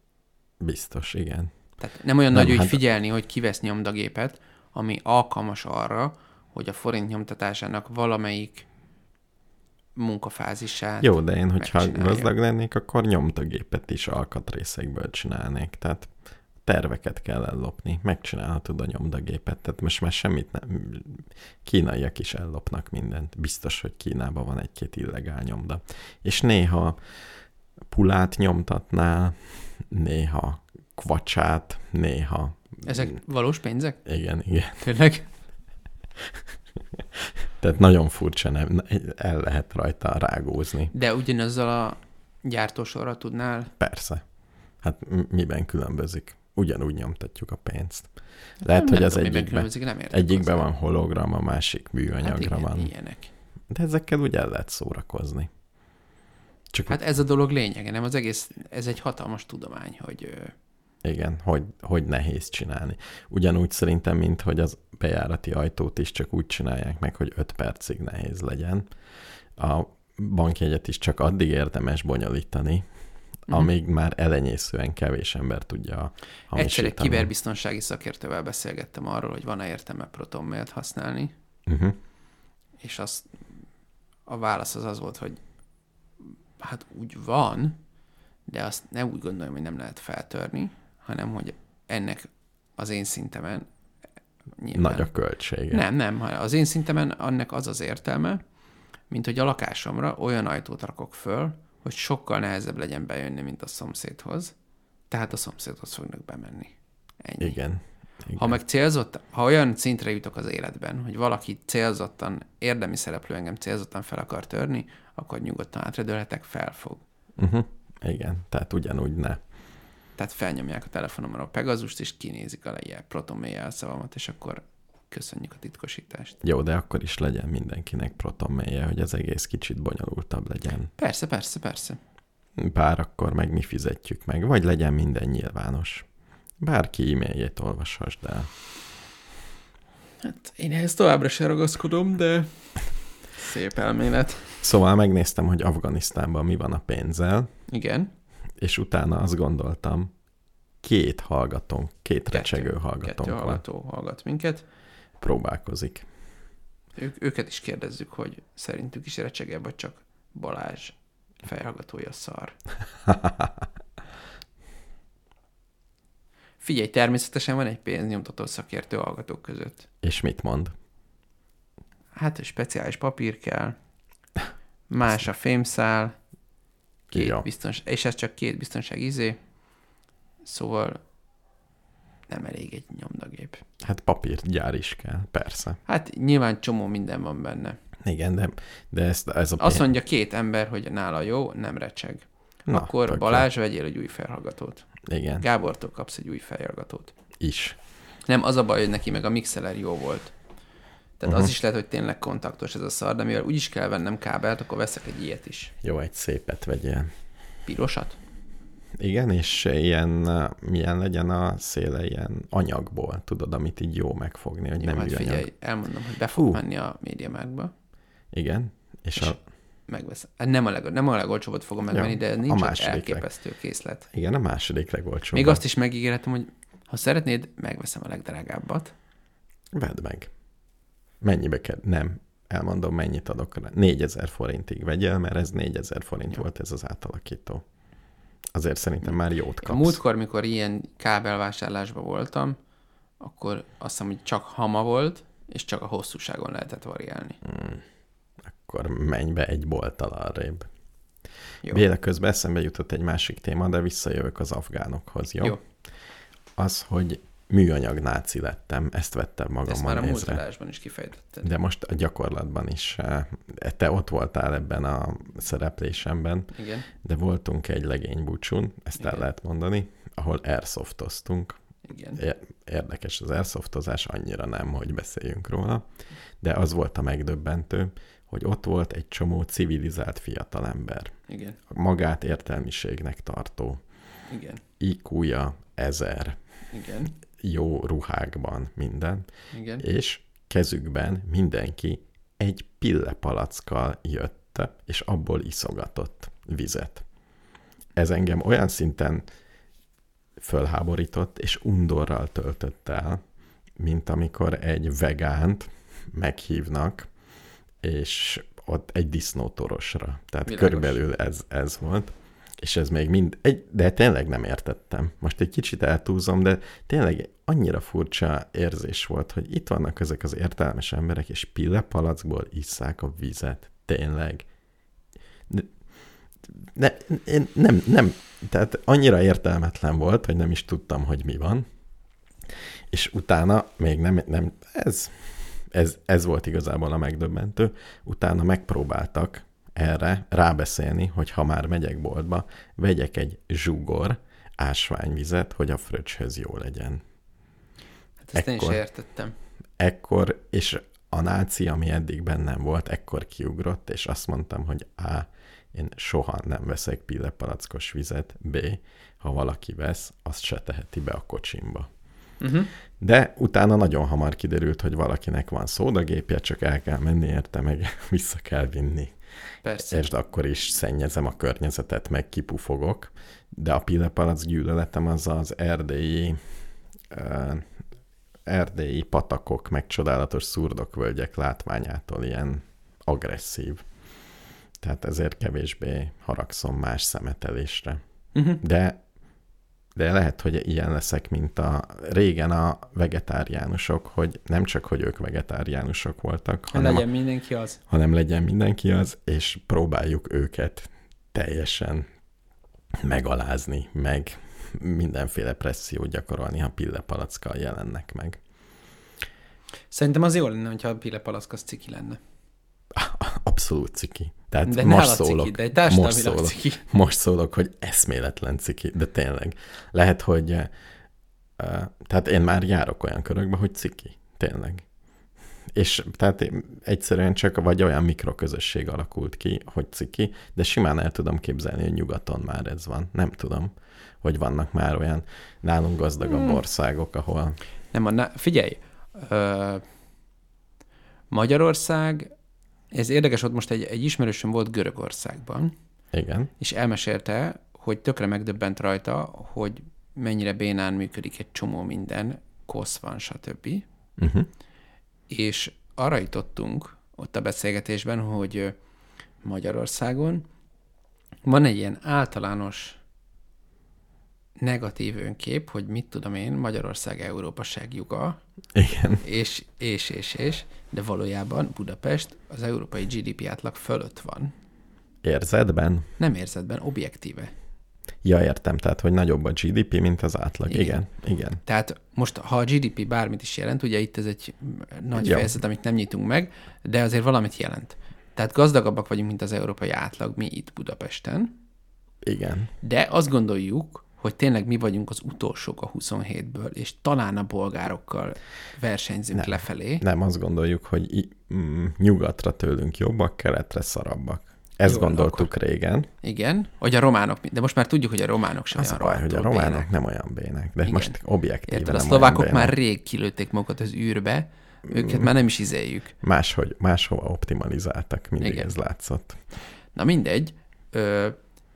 Biztos, igen. Tehát nem olyan Nem, nagy hát- figyelni, hogy kivesz nyomdagépet, ami alkalmas arra, hogy a forint nyomtatásának valamelyik munkafázisát... Jó, de én, hogyha gazdag lennék, akkor nyomdagépet is alkatrészekből csinálnék. Tehát terveket kell ellopni. Megcsinálhatod a nyomdagépet. Tehát most már semmit nem... Kínaiak is ellopnak mindent. Biztos, hogy Kínában van egy-két illegál nyomda. És néha pulát nyomtatnál, néha kvacsát, néha... Ezek valós pénzek? Igen, igen. Tényleg? Tehát nagyon furcsa, nem, el lehet rajta rágózni. De ugyanazzal a gyártósorra tudnál... Persze. Hát miben különbözik? Ugyanúgy nyomtatjuk a pénzt. Lehet, nem hogy az egyikben, hozzá. van hologram, a másik Hát műanyagra igen, van. ilyenek. De ezekkel úgy el lehet szórakozni. Csak Hát ez a dolog lényege, nem? Az egész, ez egy hatalmas tudomány, hogy igen, hogy, hogy nehéz csinálni. Ugyanúgy szerintem, mint hogy az bejárati ajtót is csak úgy csinálják meg, hogy 5 percig nehéz legyen. A bankjegyet is csak addig érdemes bonyolítani, Mhm. amíg már elenyészően kevés ember tudja Egyszer egy hamisítani. kiberbiztonsági szakértővel beszélgettem arról, hogy van-e értelme protonmailt használni, Uh-huh. és az, a válasz az az volt, hogy hát úgy van, de azt nem úgy gondolom, hogy nem lehet feltörni, hanem hogy ennek az én szintemen nyilván... Nagy a költsége. Nem, nem. Az én szintemen annak az az értelme, mint hogy a lakásomra olyan ajtót rakok föl, hogy sokkal nehezebb legyen bejönni, mint a szomszédhoz. Tehát a szomszédhoz fognak bemenni. Ennyi. Igen. Igen. Ha meg célzott, ha olyan szintre jutok az életben, hogy valaki célzottan, érdemi szereplő engem célzottan fel akar törni, akkor nyugodtan átredőlhetek, felfog. Uh-huh. Igen, tehát ugyanúgy ne. Tehát felnyomják a telefonomra a Pegazust, és kinézik a ilyen protonmail jelszavamat, és akkor köszönjük a titkosítást. Jó, de akkor is legyen mindenkinek protonmailje, hogy az egész kicsit bonyolultabb legyen. Persze, persze, persze. Bár akkor meg mi fizetjük meg, vagy legyen minden nyilvános. Bárki e-mailjét olvashasd el. Hát én ehhez továbbra se ragaszkodom, de szép elmélet. Szóval megnéztem, hogy Afganisztánban mi van a pénzzel, Igen. és utána azt gondoltam, két hallgatónk, két Kettő. recsegő Kettő hallgatónk van, hallgató hallgat minket. Próbálkozik. Ők, őket is kérdezzük, hogy szerintük is recsege, vagy csak Balázs fejhallgatója szar. Figyelj, természetesen van egy pénznyomtató szakértő hallgatók között. És mit mond? Hát speciális papír kell, más a fémszál, két Jó. biztons, és ez csak két biztonság izé, szóval nem elég egy nyomdagép. Hát papírgyár is kell, persze. Hát nyilván csomó minden van benne. Igen, de, de ez, ez a Azt mondja két ember, hogy nála jó, nem recseg. Na, Akkor tök jó. Balázs, vegyél egy új felhallgatót. Igen, Gábortól kapsz egy új felhallgatót. is. Nem, az a baj, hogy neki meg a mixeler jó volt. Tehát Mhm. az is lehet, hogy tényleg kontaktos ez a szar, de mivel úgyis kell vennem kábelt, akkor veszek egy ilyet is. Jó, egy szépet vegyél. Pirosat? Igen, és ilyen, uh, milyen legyen a széle ilyen anyagból, tudod, amit így jó megfogni, hogy Jó, nem hát figyelj, elmondom, hogy be fog Hú. menni a MediaMarktba, Igen, és, És a, megveszem. Hát nem a, leg, nem a legolcsóbbat fogom megvenni, de nincs egy második elképesztő készlet. igen, a második legolcsóbb. Még azt is megígérhetem, hogy ha szeretnéd, megveszem a legdrágábbat. Vedd meg. Mennyibe kell? Nem. Elmondom, mennyit adok rá. 4000 forintig vegyél, mert ez 4000 forint Jó. volt ez az átalakító. Azért szerintem már jót kapsz. múltkor, mikor ilyen kábelvásárlásban voltam, akkor azt hiszem, hogy csak hama volt, és csak a hosszúságon lehetett variálni. Hmm. Akkor menj be egy bolttal arrébb. Jó. Véle közben eszembe jutott egy másik téma, de visszajövök az afgánokhoz, jó? Jó. Az, hogy műanyag náci lettem, ezt vettem De ezt már a magammal múlt adásban is kifejtetted. De most a gyakorlatban is, eh, te ott voltál ebben a szereplésemben, Igen. de voltunk egy legénybúcsún, ezt el Igen. lehet mondani, ahol airsoftoztunk. Igen. Érdekes az airsoftozás, annyira nem, hogy beszéljünk róla, de az volt a megdöbbentő, hogy ott volt egy csomó civilizált fiatalember, Igen. magát értelmiségnek tartó, Igen. IQ-ja ezer, Igen. Jó ruhákban, minden, Igen. és kezükben mindenki egy pillepalackkal jött, és abból iszogatott vizet. Ez engem olyan szinten fölháborított, és undorral töltött el, mint amikor egy vegánt meghívnak, és ott egy disznótorosra. Tehát Világos. körülbelül ez, ez volt. És ez még mind, egy, de tényleg nem értettem. Most egy kicsit eltúzom, de tényleg annyira furcsa érzés volt, hogy itt vannak ezek az értelmes emberek, és pillepalackból isszák a vizet. Tényleg. Ne, én nem, nem, tehát annyira értelmetlen volt, hogy nem is tudtam, hogy mi van. És utána még nem, nem ez, ez, ez volt igazából a megdöbbentő. Utána megpróbáltak erre rábeszélni, hogy ha már megyek boltba, vegyek egy zsugor ásványvizet, hogy a fröccs jó legyen. Hát ezt én is Ekkor. értettem. Ekkor, és a náci, ami eddig bennem volt, ekkor kiugrott, és azt mondtam, hogy A. Én soha nem veszek pillepalackos vizet, B. Ha valaki vesz, azt se teheti be a kocsimba. Uh-huh. De utána nagyon hamar kiderült, hogy valakinek van szódagépje, csak el kell menni érte, meg vissza kell vinni. Persze. És akkor is szennyezem a környezetet, meg kipufogok. De a pillepalac gyűlöletem az az erdélyi, uh, erdélyi patakok, meg csodálatos szurdokvölgyek látványától ilyen agresszív. Tehát ezért kevésbé haragszom más szemetelésre. Uh-huh. De, de lehet, hogy ilyen leszek, mint a régen a vegetáriánusok, hogy nem csak, hogy ők vegetáriánusok voltak, hanem, Legyen mindenki az. hanem legyen mindenki az, és próbáljuk őket teljesen megalázni, meg mindenféle pressziót gyakorolni, ha pillepalackkal jelennek meg. Szerintem az jó lenne, hogyha a pillepalack az ciki lenne. Abszolút ciki. Tehát De most nála szólok, ciki, de egy most szólok, ciki. most szólok, hogy eszméletlen ciki, de tényleg. Lehet, hogy uh, tehát én már járok olyan körökbe, hogy ciki. Tényleg. És tehát egyszerűen csak vagy olyan mikroközösség alakult ki, hogy ciki, de simán el tudom képzelni, hogy nyugaton már ez van. Nem tudom, hogy vannak már olyan nálunk gazdagabb Hmm. országok, ahol Nem, na, figyelj, ö, Magyarország, ez érdekes, ott most egy, egy ismerősöm volt Görögországban, igen, és elmesélte, hogy tökre megdöbbent rajta, hogy mennyire bénán működik egy csomó minden, kosz van, stb. uh-huh. És arra jutottunk ott a beszélgetésben, hogy Magyarországon van egy ilyen általános negatív önkép, hogy mit tudom én, Magyarország Európa segjuga, Igen. és, és, és, és, de valójában Budapest az európai GDP átlag fölött van. Érzetben? Nem érzetben, objektíve. Ja, értem, tehát, hogy nagyobb a GDP, mint az átlag. Igen, igen. igen. Tehát most, ha a GDP bármit is jelent, ugye itt ez egy nagy Jó. fejezet, amit nem nyitunk meg, de azért valamit jelent. Tehát gazdagabbak vagyunk, mint az európai átlag, mi itt Budapesten, Igen. de azt gondoljuk, hogy tényleg mi vagyunk az utolsók a 27-ből, és talán a bolgárokkal versenyzünk Nem. lefelé. Nem azt gondoljuk, hogy mm, nyugatra tőlünk jobbak, keletre szarabbak. Ezt Jó, gondoltuk régen. Igen, hogy a románok, de most már tudjuk, hogy a románok sem Az olyan baj, hogy a románok bének. nem olyan bének, de Igen. most objektíven Érted, a szlovákok már rég kilőtték magukat az űrbe, őket már nem is izéljük. Máshogy, máshova optimalizáltak, mindig Igen. ez látszott. Na mindegy,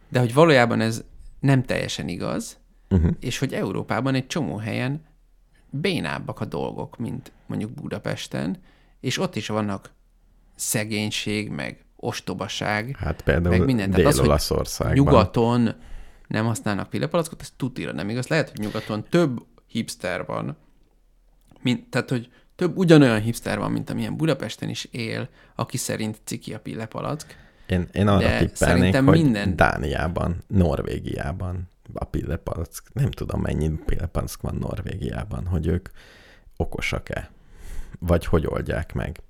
de hogy valójában ez nem teljesen igaz, Uh-huh. és hogy Európában egy csomó helyen bénábbak a dolgok, mint mondjuk Budapesten, és ott is vannak szegénység, meg ostobaság, Hát például Meg minden. Tehát az, hogy nyugaton nem használnak pillepalackot, ez tutira nem igaz. Lehet, hogy nyugaton több hipster van, mint, tehát, hogy több ugyanolyan hipster van, mint amilyen Budapesten is él, aki szerint ciki a pillepalack. Én, én arra De tippelnék, hogy minden- Dániában, Norvégiában a pillepalack, nem tudom mennyi pillepalack van Norvégiában, hogy ők okosak-e, vagy hogy oldják meg.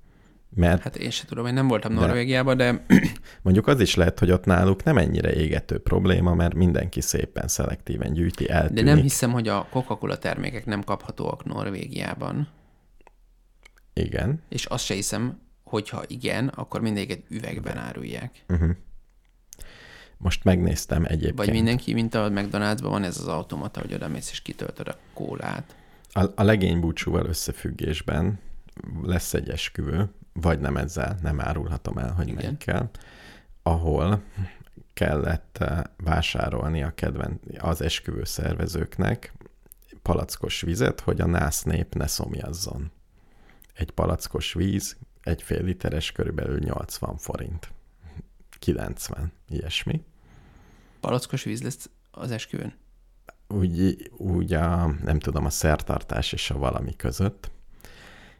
Mert Hát én se tudom, én nem voltam De- Norvégiában, de mondjuk az is lehet, hogy ott náluk nem ennyire égető probléma, mert mindenki szépen szelektíven gyűjti, eltűnik. De nem hiszem, hogy a Coca-Cola termékek nem kaphatóak Norvégiában, Igen. és azt se hiszem, hogyha igen, akkor mindegyiket üvegben árulják. Uh-huh. Most megnéztem egyébként. Vagy mindenki, mint a McDonald'sban van ez az automata, hogy oda mész és kitöltöd a kólát. A, a legény búcsúval összefüggésben lesz egy esküvő, vagy nem ezzel, nem árulhatom el, hogy Igen. melyikkel, ahol kellett eh, vásárolni a kedven, az esküvő szervezőknek palackos vizet, hogy a nász nép ne szomjazzon. Egy palackos víz, egy fél literes, körülbelül 80 forint. 90, ilyesmi. Palackos víz lesz az esküvőn. úgy, úgy a, nem tudom, a szertartás és a valami között,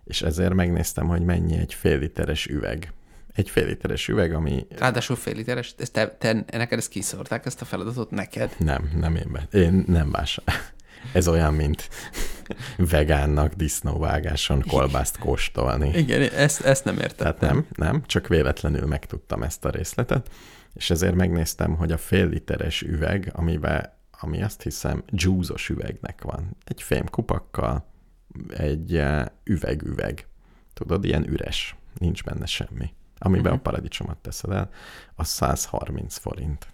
és ezért megnéztem, hogy mennyi egy fél literes üveg. Egy fél literes üveg, ami Ráadásul fél literes, ezt te, te, neked ezt kiszorták, ezt a feladatot neked? nem, nem én, be, én nem vásárolom. Ez olyan, mint vegánnak disznóvágáson kolbászt kóstolni. Igen, ezt, ezt nem értettem. Tehát nem, nem, csak véletlenül megtudtam ezt a részletet, és ezért megnéztem, hogy a fél literes üveg, amiben, ami azt hiszem dzsúzos üvegnek van, egy fém kupakkal, egy eh, üveg-üveg, tudod, ilyen üres, nincs benne semmi, amiben uh-huh. a paradicsomot teszed el, az 130 forint.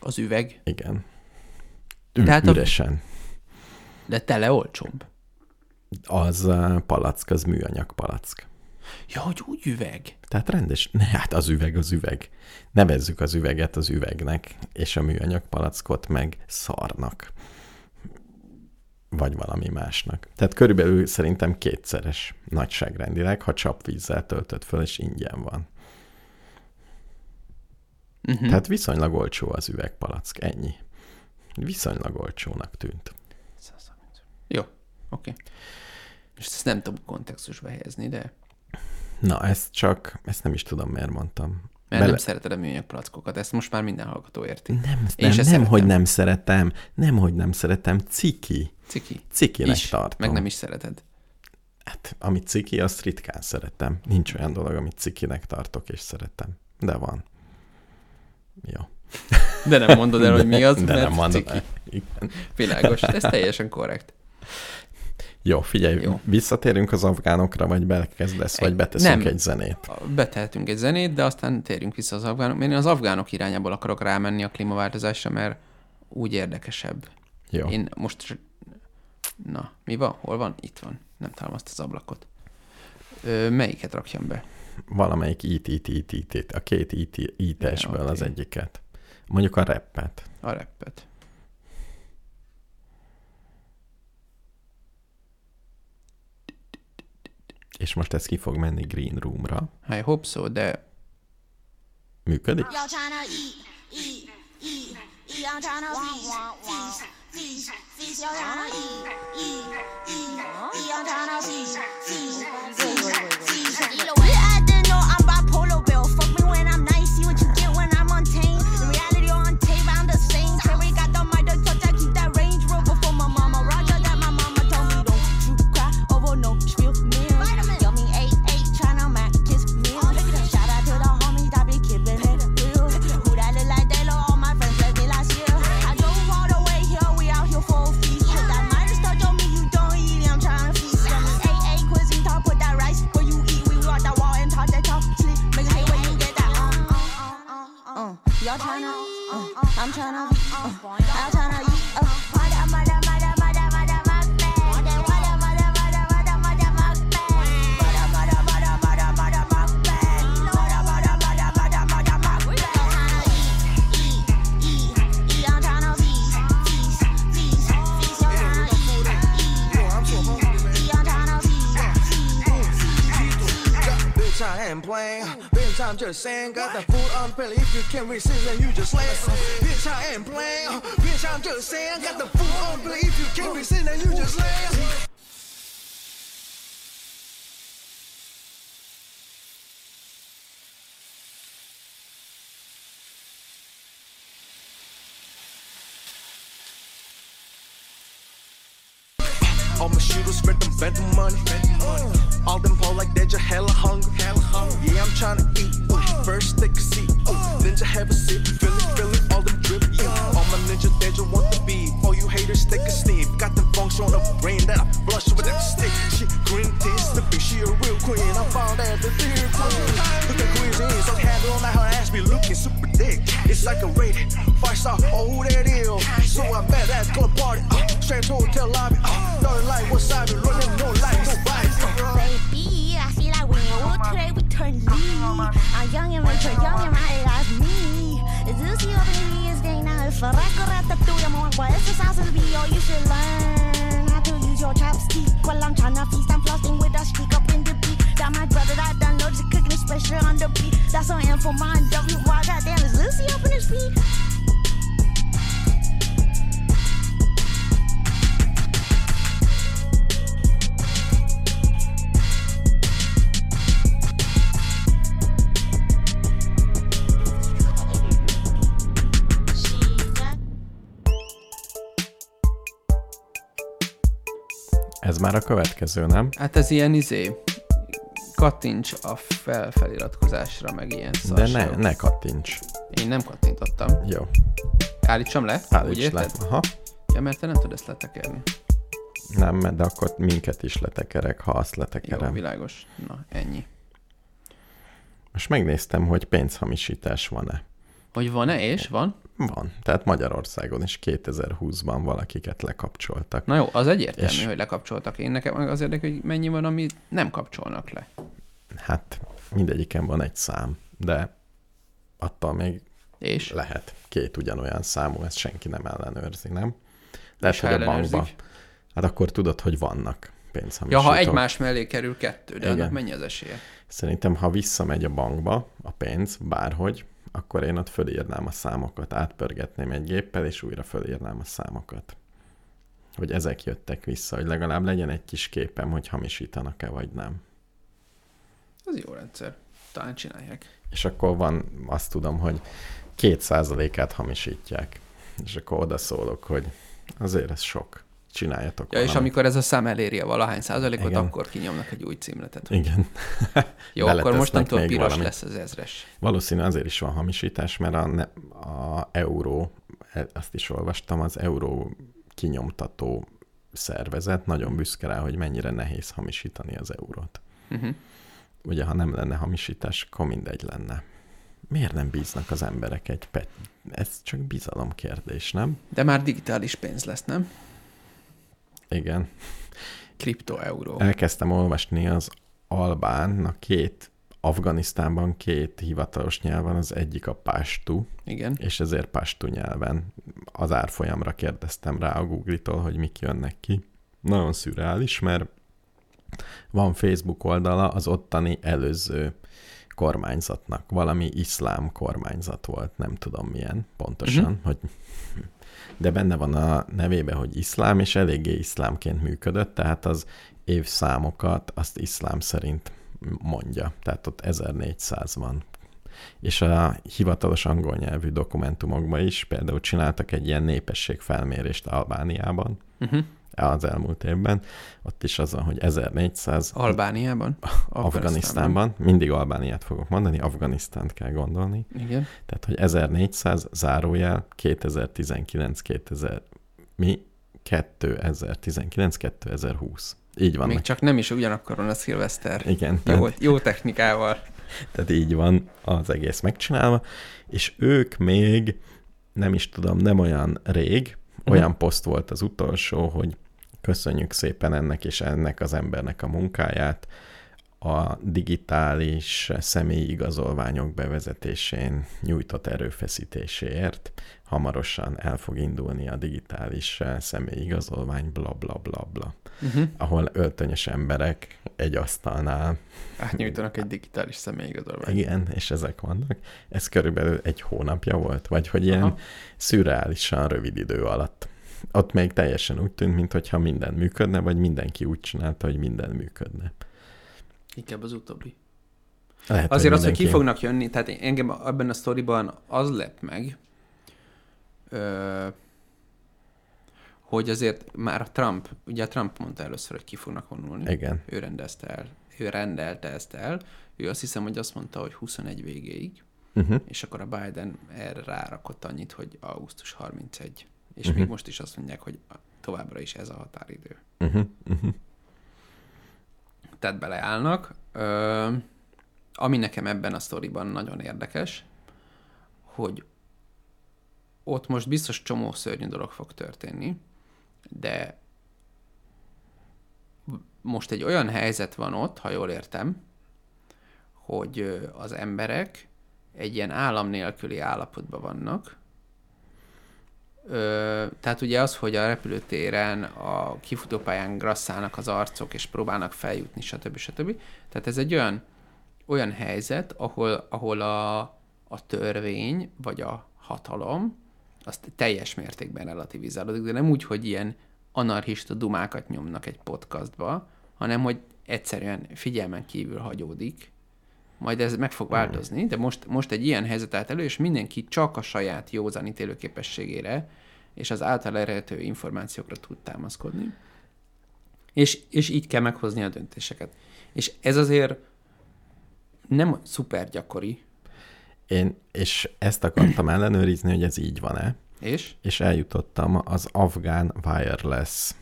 Az üveg, Igen. Ü- Tehát a- üresen. de tele olcsóbb. Az eh, palack, az műanyag palack. Ja, hogy úgy üveg. Tehát rendes, ne, hát az üveg az üveg. Nevezzük az üveget az üvegnek, és a műanyag palackot meg szarnak. Vagy valami másnak. Tehát körülbelül szerintem kétszeres nagyságrendileg, ha csapvízzel töltött föl, és ingyen van. Uh-huh. Tehát viszonylag olcsó az üvegpalack, ennyi. Viszonylag olcsónak tűnt. 130. Jó, oké. És ezt nem tudom kontextusba helyezni, de Na, ezt csak, ezt nem is tudom, miért mondtam. mert Bele- nem szereted a műanyag palackokat, ezt most már minden hallgató érti. Nem, Én nem, se nem szeretem. hogy nem szeretem, nem, hogy nem szeretem, ciki. Ciki. Cikinek Is, tartom. meg nem is szereted. Hát, amit ciki, azt ritkán szeretem. Nincs olyan dolog, amit cikinek tartok és szeretem. De van. Jó. De nem mondod el, hogy mi az, De mert nem mondom. ciki. Igen. Világos, ez teljesen korrekt. Jó, figyelj, Jó. Visszatérünk az afgánokra, vagy belekezdesz, vagy beteszünk Nem. egy zenét. Betehetünk egy zenét, de aztán térjünk vissza az afgánok. Én az afgánok irányából akarok rámenni a klímaváltozásra, mert úgy érdekesebb. Jó. Én most... Na, mi van? Hol van? Itt van. Nem találom azt az ablakot. Ö, melyiket rakjam be? Valamelyik IT, IT, IT, IT, a két IT, IT-esből Ja, az egyiket. Mondjuk a rappet. A reppet. És most ez ki fog menni Green Roomra. I hope so, de Működik? Eat, Y'all tryna, uh, I'm tryna, uh, I'm tryna, you, uh, mother, mother, mother, mother, mother, mother, mother, mother, mother, mother, mother, mother, mother, playing Bitch, I'm just saying. Got the food on belly. If you can't resist, then you just slay. Bitch, I ain't playing. Bitch, I'm just saying. Got the food on belly. If you can't resist, then you just slay. All my shooters spread them the money. All them pull like they're just hella hungry. Yeah, I'm tryna eat. Ooh, first take a seat. Ooh, ninja have a sip. Feel it, feel it, all them drip. Yeah. All my ninjas, they just want the beat. All you haters, take a sniff. Got them funks on the brain that I blush with that stick. She green teeth, slipping. She a real queen. I found out the dear queen. Look at cuisine, so handle on her ass be looking super thick. It's like a rated five star. Oh, who that is? So I met at club party. Uh, straight to hotel lobby. What is the of the beat? Oh, you should learn how to use your chopstick. While I'm tryna feast, I'm flossing with a streak up in the beat. That my brother that done loads of cooking, especially on the beat. That's on info, my W. Why goddamn is Lucy up in his feet? Már a következő, nem? Hát ez ilyen izé, kattints a fel feliratkozásra, meg ilyen De szarság. ne, ne kattints. Én nem kattintottam. Jó, Állítsam le? Úgy állíts le. érted? Aha. Ja, mert te nem tudod ezt letekerni. Nem, de akkor minket is letekerek, ha azt Jó, letekerem. világos. Na, ennyi. Most megnéztem, hogy pénzhamisítás van-e. Hogy van-e és van? Van. Tehát Magyarországon is 2020-ban valakiket lekapcsoltak. Na jó, az egyértelmű, És- hogy lekapcsoltak. Én nekem az érdekel, hogy mennyi van, amit nem kapcsolnak le. Hát mindegyiken van egy szám, de attól még És? lehet két ugyanolyan számú, ezt senki nem ellenőrzi, nem? Lehet, hogy a bankba. ellenőrzik? Hát akkor tudod, hogy vannak Ja, pénzhamisítók. ha egymás mellé kerül kettő, de Igen. annak mennyi az esélye? Szerintem, ha visszamegy a bankba a pénz, bárhogy, akkor én ott fölírnám a számokat, átpörgetném egy géppel, és újra fölírnám a számokat. Hogy ezek jöttek vissza, hogy legalább legyen egy kis képem, hogy hamisítanak-e, vagy nem. Ez jó rendszer. Talán csinálják. És akkor van, azt tudom, hogy két százalékát hamisítják. És akkor oda szólok, hogy azért ez sok. Csináljatok Ja, és amikor ez a szám eléri a valahány százalékot, Igen. akkor kinyomnak egy új címletet. Igen. Jó, akkor mostantól piros valamit. lesz az ezres. Valószínű azért is van hamisítás, mert a, ne, a euró, e- azt is olvastam, az euró kinyomtató szervezet nagyon büszke rá, hogy mennyire nehéz hamisítani az eurót. Uh-huh. Ugye, ha nem lenne hamisítás, akkor mindegy lenne. Miért nem bíznak az emberek egy pet? Ez csak bizalom kérdés, nem? De már digitális pénz lesz, nem? Igen. Kripto-euró. Elkezdtem olvasni az albánnak két, Afganisztánban két hivatalos nyelv van, az egyik a pástú, Igen. és ezért pastu nyelven az árfolyamra kérdeztem rá a Google-tól, hogy mik jönnek ki. Nagyon szürreális, mert van Facebook oldala az ottani előző kormányzatnak. Valami iszlám kormányzat volt, nem tudom milyen pontosan, uh-huh. hogy de benne van a nevébe, hogy iszlám, és eléggé iszlámként működött, tehát az évszámokat azt iszlám szerint mondja. Tehát ott 1400 van. És a hivatalos angol nyelvű dokumentumokban is például csináltak egy ilyen népességfelmérést Albániában Uh-huh. Az elmúlt évben. Ott is az hogy 1400 Albániában? Afganisztánban, mindig Albániát fogok mondani, Afganisztánt kell gondolni. Igen. Tehát, hogy 1400 zárójel 2019 2000 mi 2019 2020. Így van. Még csak nem is ugyanakkor van a szilveszter. Igen, Jó, tehát, jó technikával. tehát így van az egész megcsinálva, és ők még, nem is tudom, nem olyan rég, olyan poszt volt az utolsó, hogy köszönjük szépen ennek és ennek az embernek a munkáját, a digitális személyi igazolványok bevezetésén nyújtott erőfeszítéséért. Hamarosan el fog indulni a digitális személyi igazolvány, bla bla bla bla, Uh-huh. ahol öltönyös emberek egy asztalnál, Átnyújtanak egy digitális személyigazolványt. igen, és ezek vannak. Ez körülbelül egy hónapja volt, vagy hogy ilyen Aha. szürreálisan rövid idő alatt. Ott még teljesen úgy tűnt, mintha minden működne, vagy mindenki úgy csinálta, hogy minden működne. Inkább az utóbbi. Lehet, Azért az, hogy mindenki- ki fognak jönni, tehát engem ebben a sztoriban az lep meg, ö, hogy azért már a Trump, ugye a Trump mondta először, hogy ki fognak vonulni. Igen. Ő rendezte el, ő rendelte ezt el. Ő azt hiszem, hogy azt mondta, hogy 21 végéig, Uh-huh. és akkor a Biden erre rárakott annyit, hogy augusztus 31. És Mhm. még most is azt mondják, hogy továbbra is ez a határidő. Uh-huh. Uh-huh. tehát beleállnak. Ö, ami nekem ebben a sztoriban nagyon érdekes, hogy ott most biztos csomó szörnyű dolog fog történni, de most egy olyan helyzet van ott, ha jól értem, hogy az emberek egy ilyen állam nélküli állapotban vannak. Ö, tehát ugye az, hogy a repülőtéren a kifutópályán grasszálnak az arcok, és próbálnak feljutni, stb. stb. Tehát ez egy olyan, olyan helyzet, ahol, ahol a, a törvény, vagy a hatalom, azt teljes mértékben relativizálódik, de nem úgy, hogy ilyen anarchista dumákat nyomnak egy podcastba, hanem hogy egyszerűen figyelmen kívül hagyódik, majd ez meg fog változni, de most, most egy ilyen helyzet állt elő, és mindenki csak a saját józan ítélőképességére és az által elérhető információkra tud támaszkodni. És, és így kell meghozni a döntéseket. És ez azért nem szuper gyakori, Én, és ezt akartam ellenőrizni, hogy ez így van-e, és és eljutottam az afgán wireless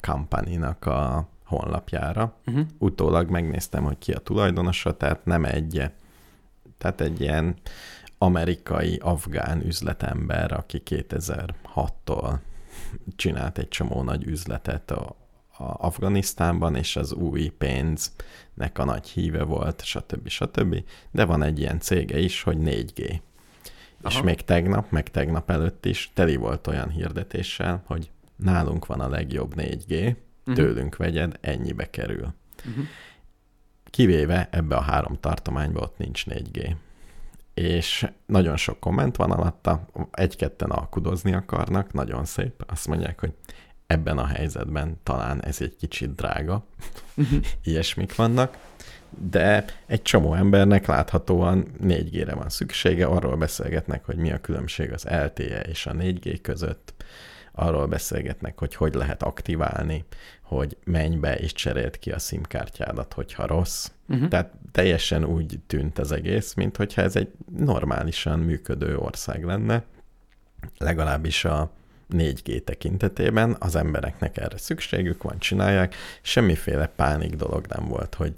company-nak a honlapjára. uh-huh. Utólag megnéztem, hogy ki a tulajdonosa, tehát nem egy, tehát egy ilyen amerikai afgán üzletember, aki 2006-tól csinált egy csomó nagy üzletet a, a Afganisztánban, és az új pénznek a nagy híve volt, stb. stb. De van egy ilyen cége is, hogy 4G. És Aha. még tegnap, meg tegnap előtt is teli volt olyan hirdetéssel, hogy nálunk van a legjobb 4G, Mhm. Tőlünk vegyed, ennyibe kerül. Uh-huh. Kivéve ebbe a három tartományba ott nincs 4G. És nagyon sok komment van alatta, egy-ketten alkudozni akarnak, nagyon szép. Azt mondják, hogy ebben a helyzetben talán ez egy kicsit drága, ilyesmik vannak, de egy csomó embernek láthatóan 4G-re van szüksége, arról beszélgetnek, hogy mi a különbség az LTE és a 4G között, arról beszélgetnek, hogy hogy lehet aktiválni, hogy menj be és cseréld ki a SIM kártyádat, hogyha rossz. Uh-huh. Tehát teljesen úgy tűnt az egész, mint hogyha ez egy normálisan működő ország lenne, legalábbis a 4G tekintetében az embereknek erre szükségük van, csinálják, semmiféle pánik dolog nem volt, hogy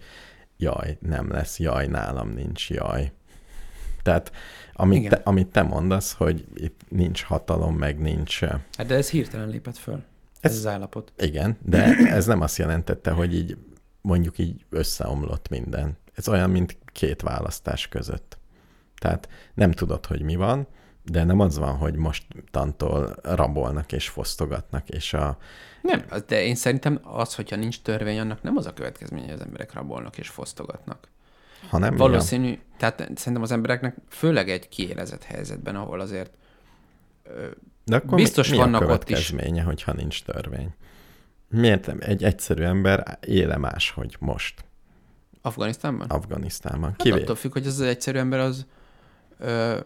jaj, nem lesz, jaj, nálam nincs, jaj. Tehát amit Igen. te, amit te mondasz, hogy itt nincs hatalom, meg nincs... eh, Hát de ez hirtelen lépett föl. Ez, Ez- az állapot. Igen, de ez nem azt jelentette, hogy így mondjuk így összeomlott minden. Ez olyan, mint két választás között. Tehát nem tudod, hogy mi van, de nem az van, hogy mostantól rabolnak és fosztogatnak, és a... Nem, de én szerintem az, hogyha nincs törvény, annak nem az a következménye, hogy az emberek rabolnak és fosztogatnak. Hanem Valószínű, tehát szerintem az embereknek főleg egy kiélezett helyzetben, ahol azért ö, De akkor Biztos mi, mi vannak a ott is. következménye, hogyha nincs törvény? Miért? Egy egyszerű ember éle máshogy most Afganisztánban? Afganisztánban? Hát attól függ, hogy az egyszerű ember az ö,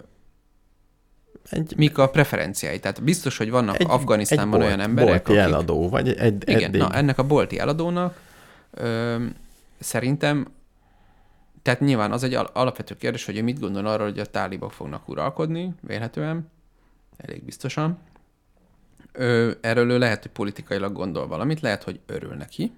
egy, mik a preferenciái. Tehát biztos, hogy vannak egy, Afganisztánban egy olyan bolt, emberek, bolti akik... eladó, vagy egy, Igen, eddig... na ennek a bolti eladónak ö, szerintem, tehát nyilván az egy al- alapvető kérdés, hogy ő mit gondol arról, hogy a tálibok fognak uralkodni, vélhetően, elég biztosan. Ö, erről ő lehet, hogy politikailag gondol valamit, lehet, hogy örül neki,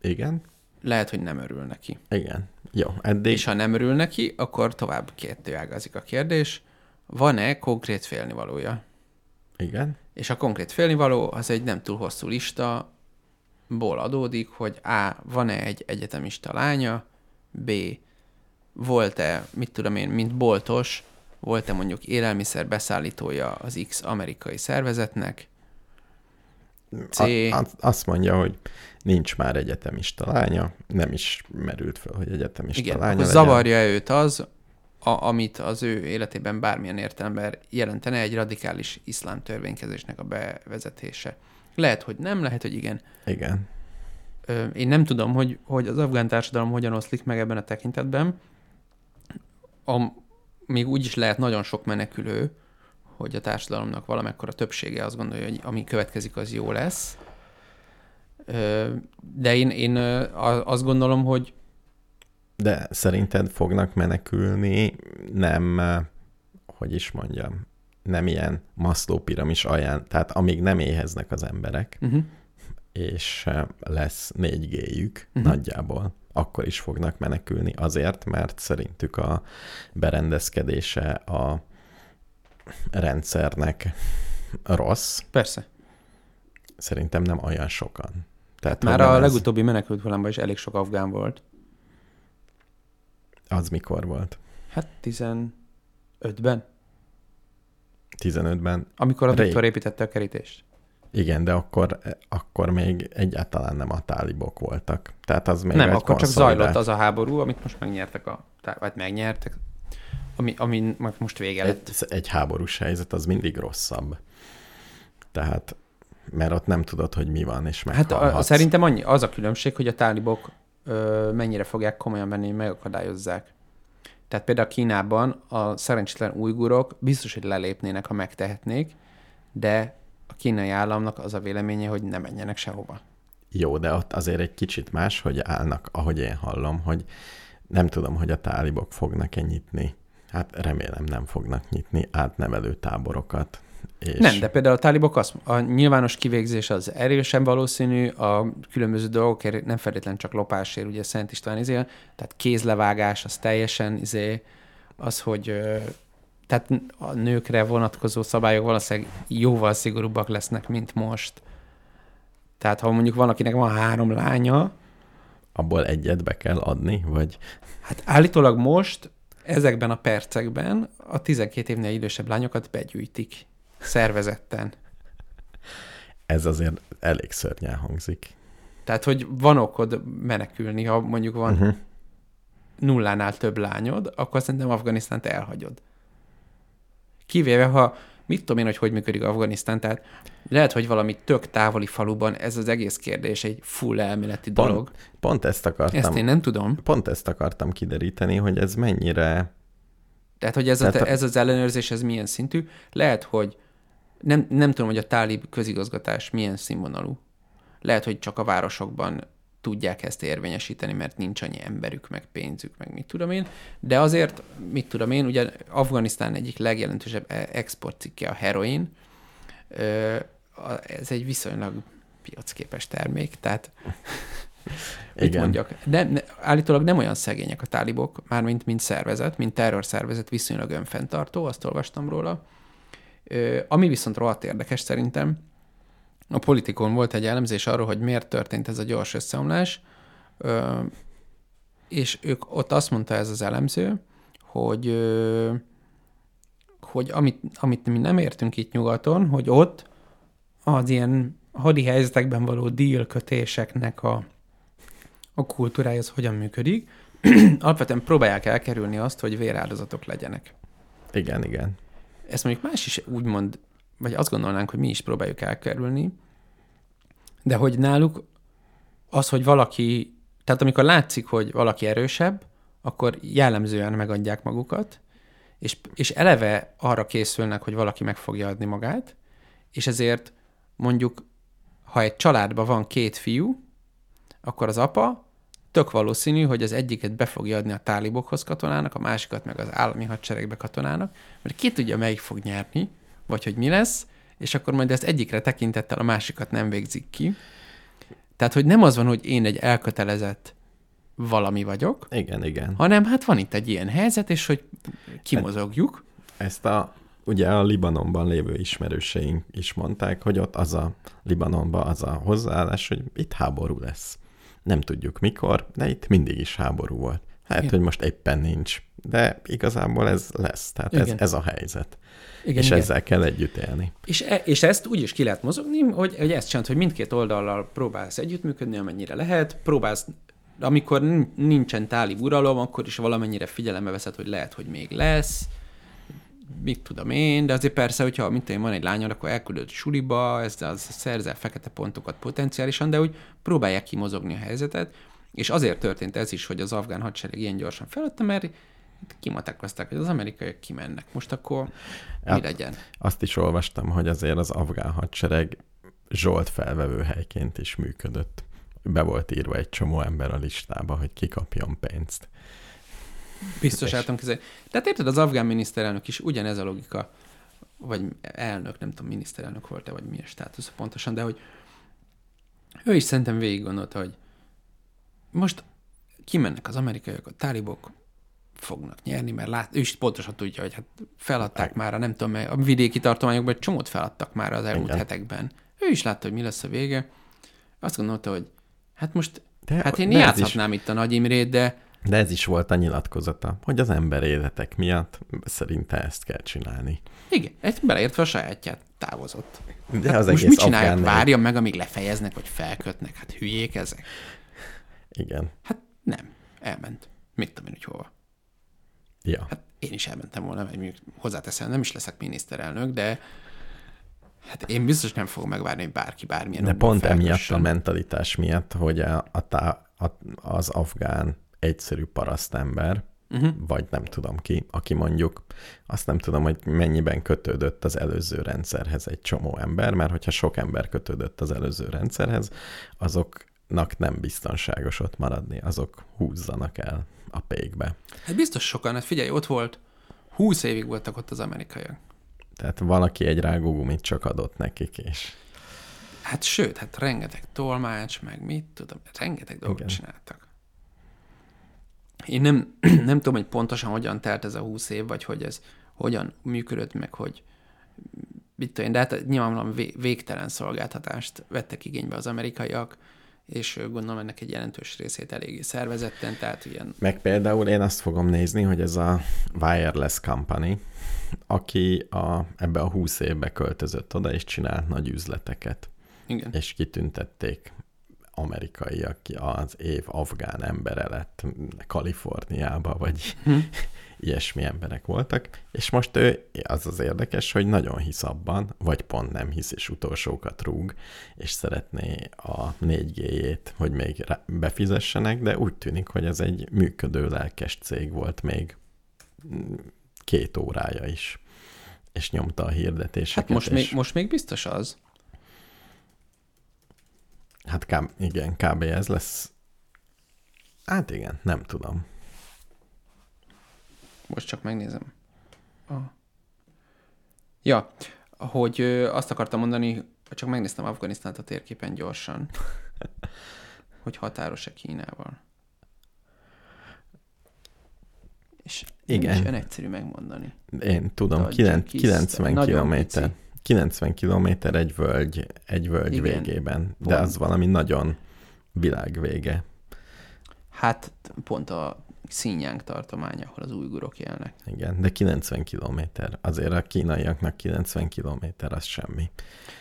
Igen, lehet, hogy nem örül neki. igen. Jó, eddig... És ha nem örül neki, akkor tovább kettőágazik a kérdés, van-e konkrét félnivalója? Igen, És a konkrét félnivaló az egy nem túl hosszú lista, ból adódik, hogy A. Van-e egy egyetemista lánya, B. Volt-e, mit tudom én, mint boltos, volt-e mondjuk élelmiszer beszállítója az X amerikai szervezetnek, C. A, a, azt mondja, hogy nincs már egyetemista lánya, nem is merült föl, hogy egyetemista Igen, lánya legyen. zavarja őt az, a, amit az ő életében bármilyen értelemben jelentene egy radikális iszlám törvénykezésnek a bevezetése. Lehet, hogy nem, lehet, hogy igen. Igen. Ö, Én nem tudom, hogy, hogy az afgán társadalom hogyan oszlik meg ebben a tekintetben. A, még úgy is lehet nagyon sok menekülő, hogy a társadalomnak valamekkora többsége azt gondolja, hogy ami következik, az jó lesz. De én, én azt gondolom, hogy De szerinted fognak menekülni, nem, hogy is mondjam, nem ilyen Maslow piramis alján, tehát amíg nem éheznek az emberek, uh-huh. és lesz 4G-jük Mhm. nagyjából, akkor is fognak menekülni azért, mert szerintük a berendezkedése a rendszernek rossz. persze. Szerintem nem olyan sokan. Tehát, Már a ez- legutóbbi menekült hullámban is elég sok afgán volt. Az mikor volt? Hát 15-ben, 15-ben? amikor a. Viktor építette a kerítést. Igen, de akkor, akkor még egyáltalán nem a tálibok voltak. Tehát az még Nem, akkor csak konszolidált- zajlott az a háború, amit most megnyertek a... Vagy megnyertek, ami, ami most vége lett. egy, egy háborús helyzet az mindig rosszabb. Tehát, mert ott nem tudod, hogy mi van, és Hát a, szerintem annyi, az a különbség, hogy a tálibok ö, mennyire fogják komolyan venni, hogy megakadályozzák. Tehát például Kínában a szerencsétlen ujgurok biztos, hogy lelépnének, ha megtehetnék, de a kínai államnak az a véleménye, hogy ne menjenek sehova. Jó, de ott azért egy kicsit más, hogy állnak, ahogy én hallom, hogy nem tudom, hogy a tálibok fognak-e nyitni. Hát remélem nem fognak nyitni átnevelő táborokat. És Nem, de például a tálibok azt, a nyilvános kivégzés az erősen valószínű, a különböző dolgokért nem feltétlenül csak lopásért, ugye Szent István izé, tehát kézlevágás az teljesen izé, az, hogy tehát a nőkre vonatkozó szabályok valószínűleg jóval szigorúbbak lesznek, mint most. Tehát ha mondjuk valakinek van három lánya, abból egyet be kell adni, vagy hát állítólag most ezekben a percekben a 12 évnél idősebb lányokat begyűjtik szervezetten. ez azért elég szörnyen hangzik. Tehát, hogy van okod menekülni, ha mondjuk van uh-huh. Uh-huh. nullánál több lányod, akkor szerintem Afganisztánt elhagyod. Kivéve, ha mit tudom én, hogy hogy működik Afganisztán, tehát lehet, hogy valami tök távoli faluban ez az egész kérdés egy full elméleti Pont- dolog. Pont ezt akartam, Ezt én nem tudom. pont ezt akartam kideríteni, hogy ez mennyire Tehát, hogy ez, Tehát a- ez az ellenőrzés, ez milyen szintű. Lehet, hogy nem, nem tudom, hogy a tálib közigazgatás milyen színvonalú. Lehet, hogy csak a városokban tudják ezt érvényesíteni, mert nincs annyi emberük, meg pénzük, meg mit tudom én. De azért, mit tudom én, ugye Afganisztán egyik legjelentősebb e- exportcikke a heroin. Ez egy viszonylag piacképes termék, tehát Mit Igen. mondjak? De, ne, állítólag nem olyan szegények a tálibok, mármint mint szervezet, mint terrorszervezet, viszonylag önfenntartó, azt olvastam róla. Ö, ami viszont rohadt érdekes szerintem, a politikon volt egy elemzés arról, hogy miért történt ez a gyors összeomlás, és ők ott azt mondta ez az elemző, hogy, hogy amit, amit mi nem értünk itt nyugaton, hogy ott az ilyen hadi helyzetekben való deal kötéseknek a, a kultúrája az hogyan működik. Alapvetően próbálják elkerülni azt, hogy véráldozatok legyenek. Igen, igen. Ezt mondjuk más is úgymond vagy azt gondolnánk, hogy mi is próbáljuk elkerülni, de hogy náluk az, hogy valaki, tehát amikor látszik, hogy valaki erősebb, akkor jellemzően megadják magukat, és, és eleve arra készülnek, hogy valaki meg fogja adni magát, és ezért mondjuk, ha egy családban van két fiú, akkor az apa tök valószínű, hogy az egyiket be fogja adni a tálibokhoz katonának, a másikat meg az állami hadseregbe katonának, mert ki tudja, melyik fog nyerni, vagy hogy mi lesz, és akkor majd ezt egyikre tekintettel a másikat nem végzik ki. Tehát, hogy nem az van, hogy én egy elkötelezett valami vagyok, Igen, igen. hanem hát van itt egy ilyen helyzet, és hogy kimozogjuk. Ezt a, ugye a Libanonban lévő ismerőseink is mondták, hogy ott az a Libanonban az a hozzáállás, hogy itt háború lesz. Nem tudjuk mikor, de itt mindig is háború volt. Hát, Igen. hogy most éppen nincs, de igazából ez lesz, tehát ez, Igen. ez a helyzet. Igen, és igen. ezzel kell együtt élni. És, e, és ezt úgy is ki lehet mozogni, hogy, hogy ezt csinálod, hogy mindkét oldallal próbálsz együttműködni, amennyire lehet, próbálsz, amikor nin- nincsen tálib uralom, akkor is valamennyire figyelembe veszed, hogy lehet, hogy még lesz, mit tudom én, de azért persze, hogyha mint én van egy lányod, akkor elküldöd suliba, ezzel az szerzel fekete pontokat potenciálisan, de úgy próbálják kimozogni a helyzetet, és azért történt ez is, hogy az afgán hadsereg ilyen gyorsan feladta, mert kimatekozták, hogy az amerikaiak kimennek. Most akkor mi Hát, legyen? Azt is olvastam, hogy azért az afgán hadsereg Zsolt felvevő helyként is működött. Be volt írva egy csomó ember a listába, hogy kikapjon pénzt. Biztos tudom képzelni. Tehát érted, az afgán miniszterelnök is ugyanez a logika, vagy elnök, nem tudom, miniszterelnök volt-e, vagy milyen státusz pontosan, de hogy ő is szerintem végig gondolta, hogy most kimennek az amerikaiak, a tálibok fognak nyerni, mert lát, ő is pontosan tudja, hogy hát feladták már, a nem tudom, a vidéki tartományokban egy csomót feladtak már az elmúlt Igen. hetekben. Ő is látta, hogy mi lesz a vége. Azt gondolta, hogy hát most, De- hát én de játszhatnám itt a Nagy Imrét, de De ez is volt a nyilatkozata, hogy az ember életek miatt szerinte ezt kell csinálni. Igen, egy beleértve a sajátját távozott. De az Most egész mit csinálják? Várjam meg, amíg lefejeznek, vagy felkötnek? Hát hülyék ezek. Igen. Hát nem. Elment. Mit tudom én, hogy hova. Ja. Hát én is elmentem volna, mert mondjuk hozzáteszem, nem is leszek miniszterelnök, de hát én biztos nem fogom megvárni, hogy bárki bármilyen De pont emiatt a felkössön. mentalitás miatt, hogy a, a, tá, a, az afgán egyszerű parasztember, uh-huh. vagy nem tudom ki, aki mondjuk, azt nem tudom, hogy mennyiben kötődött az előző rendszerhez egy csomó ember, mert hogyha sok ember kötődött az előző rendszerhez, azoknak nem biztonságos ott maradni, azok húzzanak el a pékbe. Hát biztos sokan, hát figyelj, ott volt, 20 évig voltak ott az amerikaiak. Tehát valaki egy rágógumit csak adott nekik, és Hát sőt, hát rengeteg tolmács, meg mit tudom, rengeteg dolgot Igen. csináltak. Én nem, nem tudom, hogy pontosan hogyan telt ez a 20 év, vagy hogy ez hogyan működött, meg hogy mit tudom én, de hát nyilvánvalóan vé- végtelen szolgáltatást vettek igénybe az amerikaiak, és gondolom ennek egy jelentős részét eléggé szervezetten, tehát ilyen Meg például én azt fogom nézni, hogy ez a Wireless Company, aki a, ebbe a 20 évbe költözött oda, és csinált nagy üzleteket, igen. és kitüntették amerikai, aki az év afgán embere lett Kaliforniába, vagy Hm. Ilyesmi emberek voltak, és most ő, az az érdekes, hogy nagyon hisz abban, vagy pont nem hisz, és utolsókat rúg, és szeretné a 4G-jét, hogy még befizessenek, de úgy tűnik, hogy ez egy működő lelkes cég volt még két órája is, és nyomta a hirdetéseket. Hát most és, még, most még biztos az. Hát kb, igen, kb. ez lesz. Hát igen, nem tudom. Most csak megnézem. Ah. Ja, hogy ö, azt akartam mondani, csak megnéztem Afganisztánt a térképen gyorsan, hogy határos-e Kínával. És Igen. olyan egyszerű megmondani. Én tudom, Tadzsikistan. 90 Nagyon kilométer. pici. 90 kilométer egy völgy, egy völgy Igen. végében, de Pont. az valami nagyon világvége. Hát pont a Xinjiang tartomány, ahol az újgurok élnek. Igen, de 90 kilométer. Azért a kínaiaknak 90 kilométer az semmi.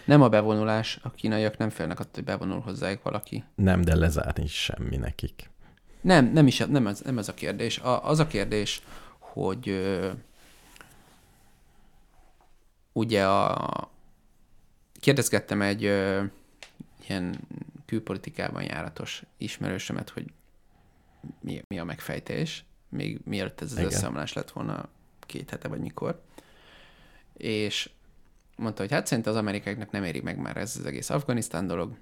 Nem a bevonulás, a kínaiak nem félnek attól, hogy bevonul hozzájuk valaki. Nem, de lezárni is semmi nekik. Nem, nem is, nem ez, nem ez a kérdés. A, az a kérdés, hogy ö, ugye a, kérdezgettem egy ö, ilyen külpolitikában járatos ismerősömet, hogy mi, mi a megfejtés, még mielőtt ez az Igen. összeomlás lett volna két hete vagy mikor. És mondta, hogy hát szerint az amerikaiaknak nem éri meg már ez az egész Afganisztán dolog,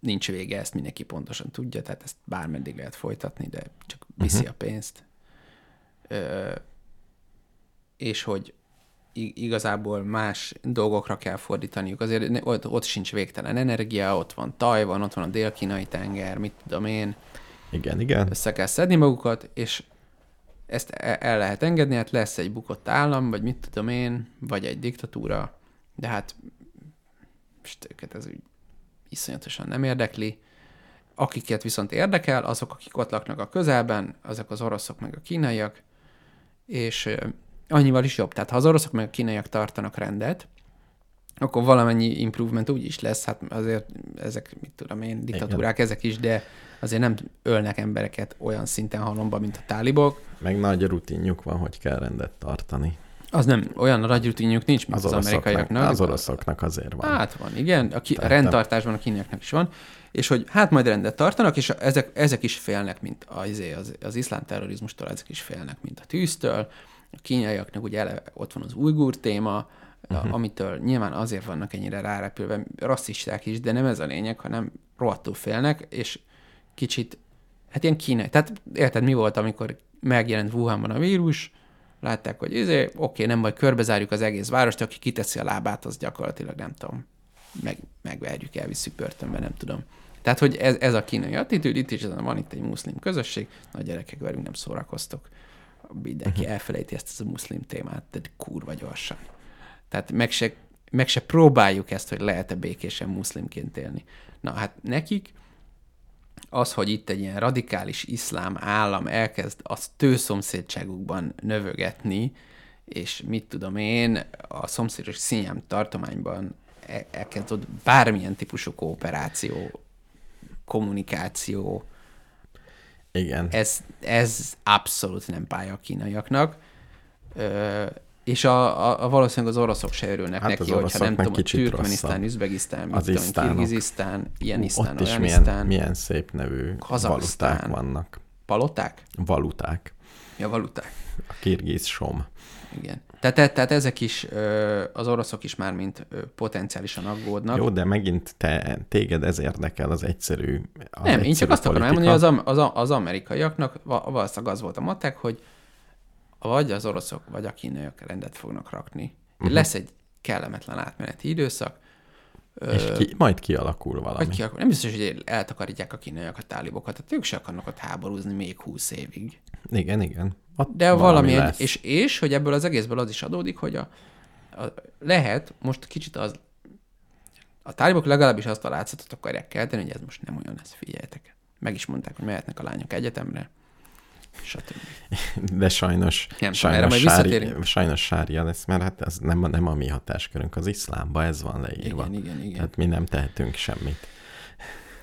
nincs vége, ezt mindenki pontosan tudja, tehát ezt bármeddig lehet folytatni, de csak viszi uh-huh. a pénzt. Ö, és hogy igazából más dolgokra kell fordítaniuk. Azért ott, ott sincs végtelen energia, ott van Tajvan, ott van a dél-kínai tenger, mit tudom én, Igen, igen. össze kell szedni magukat, és ezt e- el lehet engedni, hát lesz egy bukott állam, vagy mit tudom én, vagy egy diktatúra, de hát most őket ez úgy iszonyatosan nem érdekli. Akiket viszont érdekel, azok, akik ott laknak a közelben, azok az oroszok meg a kínaiak, és annyival is jobb. Tehát ha az oroszok meg a kínaiak tartanak rendet, akkor valamennyi improvement úgy is lesz, hát azért ezek, mit tudom én, diktatúrák ezek is, de azért nem ölnek embereket olyan szinten halomba, mint a tálibok. Meg nagy rutinjuk van, hogy kell rendet tartani. Az nem, olyan nagy rutinjuk nincs, mint Az, az, amerikaiaknak. az oroszoknak azért van. Hát van, igen. A, ki, a rendtartásban a kínaiaknak is van. És hogy hát majd rendet tartanak, és ezek, ezek is félnek, mint az, az, az iszlám terrorizmustól, ezek is félnek, mint a tűztől. A kínaiaknak ugye eleve ott van az ujgur téma, uh-huh. amitől nyilván azért vannak ennyire rárepülve, rasszisták is, de nem ez a lényeg, hanem rohadtul félnek, és kicsit, hát ilyen kínai. Tehát érted, mi volt, amikor megjelent Wuhanban a vírus, látták, hogy izé, oké, nem majd körbezárjuk az egész várost, aki kiteszi a lábát, az gyakorlatilag nem tudom, meg, megverjük, elviszük börtönbe, nem tudom. Tehát, hogy ez, ez a kínai attitűd, itt is van itt egy muszlim közösség, nagy gyerekek velünk nem szórakoztok. Mindenki elfelejti ezt az a muszlim témát, de kurva gyorsan. Tehát meg se, meg se próbáljuk ezt, hogy lehet-e békésen muszlimként élni. Na hát nekik az, hogy itt egy ilyen radikális iszlám állam elkezd a tőszomszédságukban növögetni, és mit tudom én, a szomszédos színyám tartományban e- elkezd ott bármilyen típusú kooperáció, kommunikáció, Igen. ez, ez abszolút nem pálya a kínaiaknak. Ö, és a, a, a valószínűleg az oroszok se örülnek Hát neki, az hogyha nem tudom, kicsit Türkmenisztán. Üzbegisztán, Az isztánok. Kirgizisztán, ilyen isztán, Ott is milyen, isztán, milyen szép nevű Kazaksztán. valuták vannak. paloták? Valuták. Ja, valuták. A kirgiz som. Igen. Tehát, tehát, ezek is, az oroszok is már mint potenciálisan aggódnak. Jó, de megint te, téged ez érdekel az egyszerű az nem, én csak egyszerű azt akarom elmondani, hogy az, az, az amerikaiaknak va- valószínűleg az volt a matek, hogy vagy az oroszok, vagy a kínaiak rendet fognak rakni. Uh-huh. Lesz egy kellemetlen átmeneti időszak, És ki, majd kialakul valami. vagy ki akar, nem biztos, hogy eltakarítják a kínaiak a tálibokat, tehát ők se akarnak ott háborúzni még húsz évig. Igen, igen. Ott De valami, egy, lesz. és, és hogy ebből az egészből az is adódik, hogy a, a, lehet, most kicsit az, a tálibok legalábbis azt a látszatot akarják kelteni, hogy ez most nem olyan lesz, figyeljetek. Meg is mondták, hogy mehetnek a lányok egyetemre, stb. De sajnos, erre sajnos, sári, sajnos sárja lesz, mert hát ez nem, nem a mi hatáskörünk, az iszlámba ez van leírva. Igen, igen, igen. Tehát mi nem tehetünk semmit.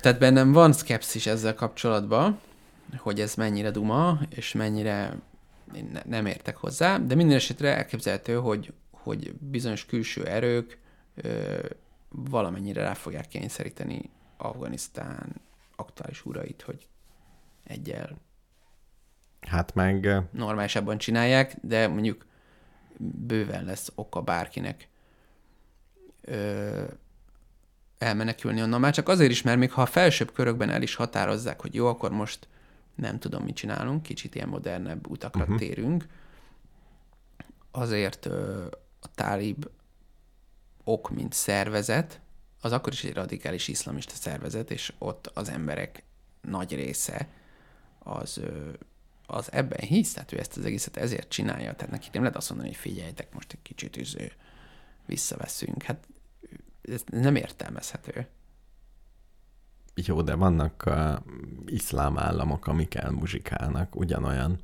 Tehát bennem van szkepszis ezzel kapcsolatban, hogy ez mennyire duma, és mennyire én ne, nem értek hozzá, de minden esetre elképzelhető, hogy, hogy bizonyos külső erők ö, valamennyire rá fogják kényszeríteni Afganisztán aktuális urait, hogy egyel Hát meg normálisabban csinálják, de mondjuk bőven lesz oka bárkinek ö, elmenekülni onnan. Már csak azért is, mert még ha a felsőbb körökben el is határozzák, hogy jó, akkor most nem tudom, mit csinálunk, kicsit ilyen modernebb utakra uh-huh. térünk, azért ö, a tálib ok, mint szervezet, az akkor is egy radikális iszlamista szervezet, és ott az emberek nagy része az, ö, az ebben hisz, tehát ő ezt az egészet ezért csinálja, tehát neki nem lehet azt mondani, hogy figyeljetek, most egy kicsit üző, visszaveszünk. Hát ez nem értelmezhető. jó, de vannak uh, iszlám államok, amik elmuzsikálnak, ugyanolyan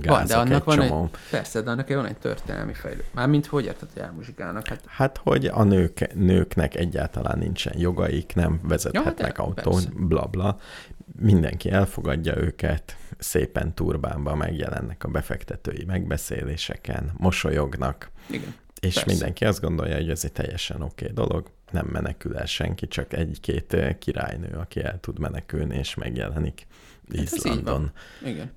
gázok Van, de annak egy van csomó. egy, persze, de annak van egy történelmi fejlő. Mármint hogy érted, hogy elmuzsikálnak? Hát Hát, hogy a nők, nőknek egyáltalán nincsen jogaik, nem vezethetnek de, autón, persze. bla bla. Mindenki elfogadja őket, szépen turbánba megjelennek a befektetői megbeszéléseken, mosolyognak, igen. És Persze. mindenki azt gondolja, hogy ez egy teljesen oké okay dolog, nem menekül el senki, csak egy-két eh, királynő, aki el tud menekülni, és megjelenik Hát Izlandon. Igen.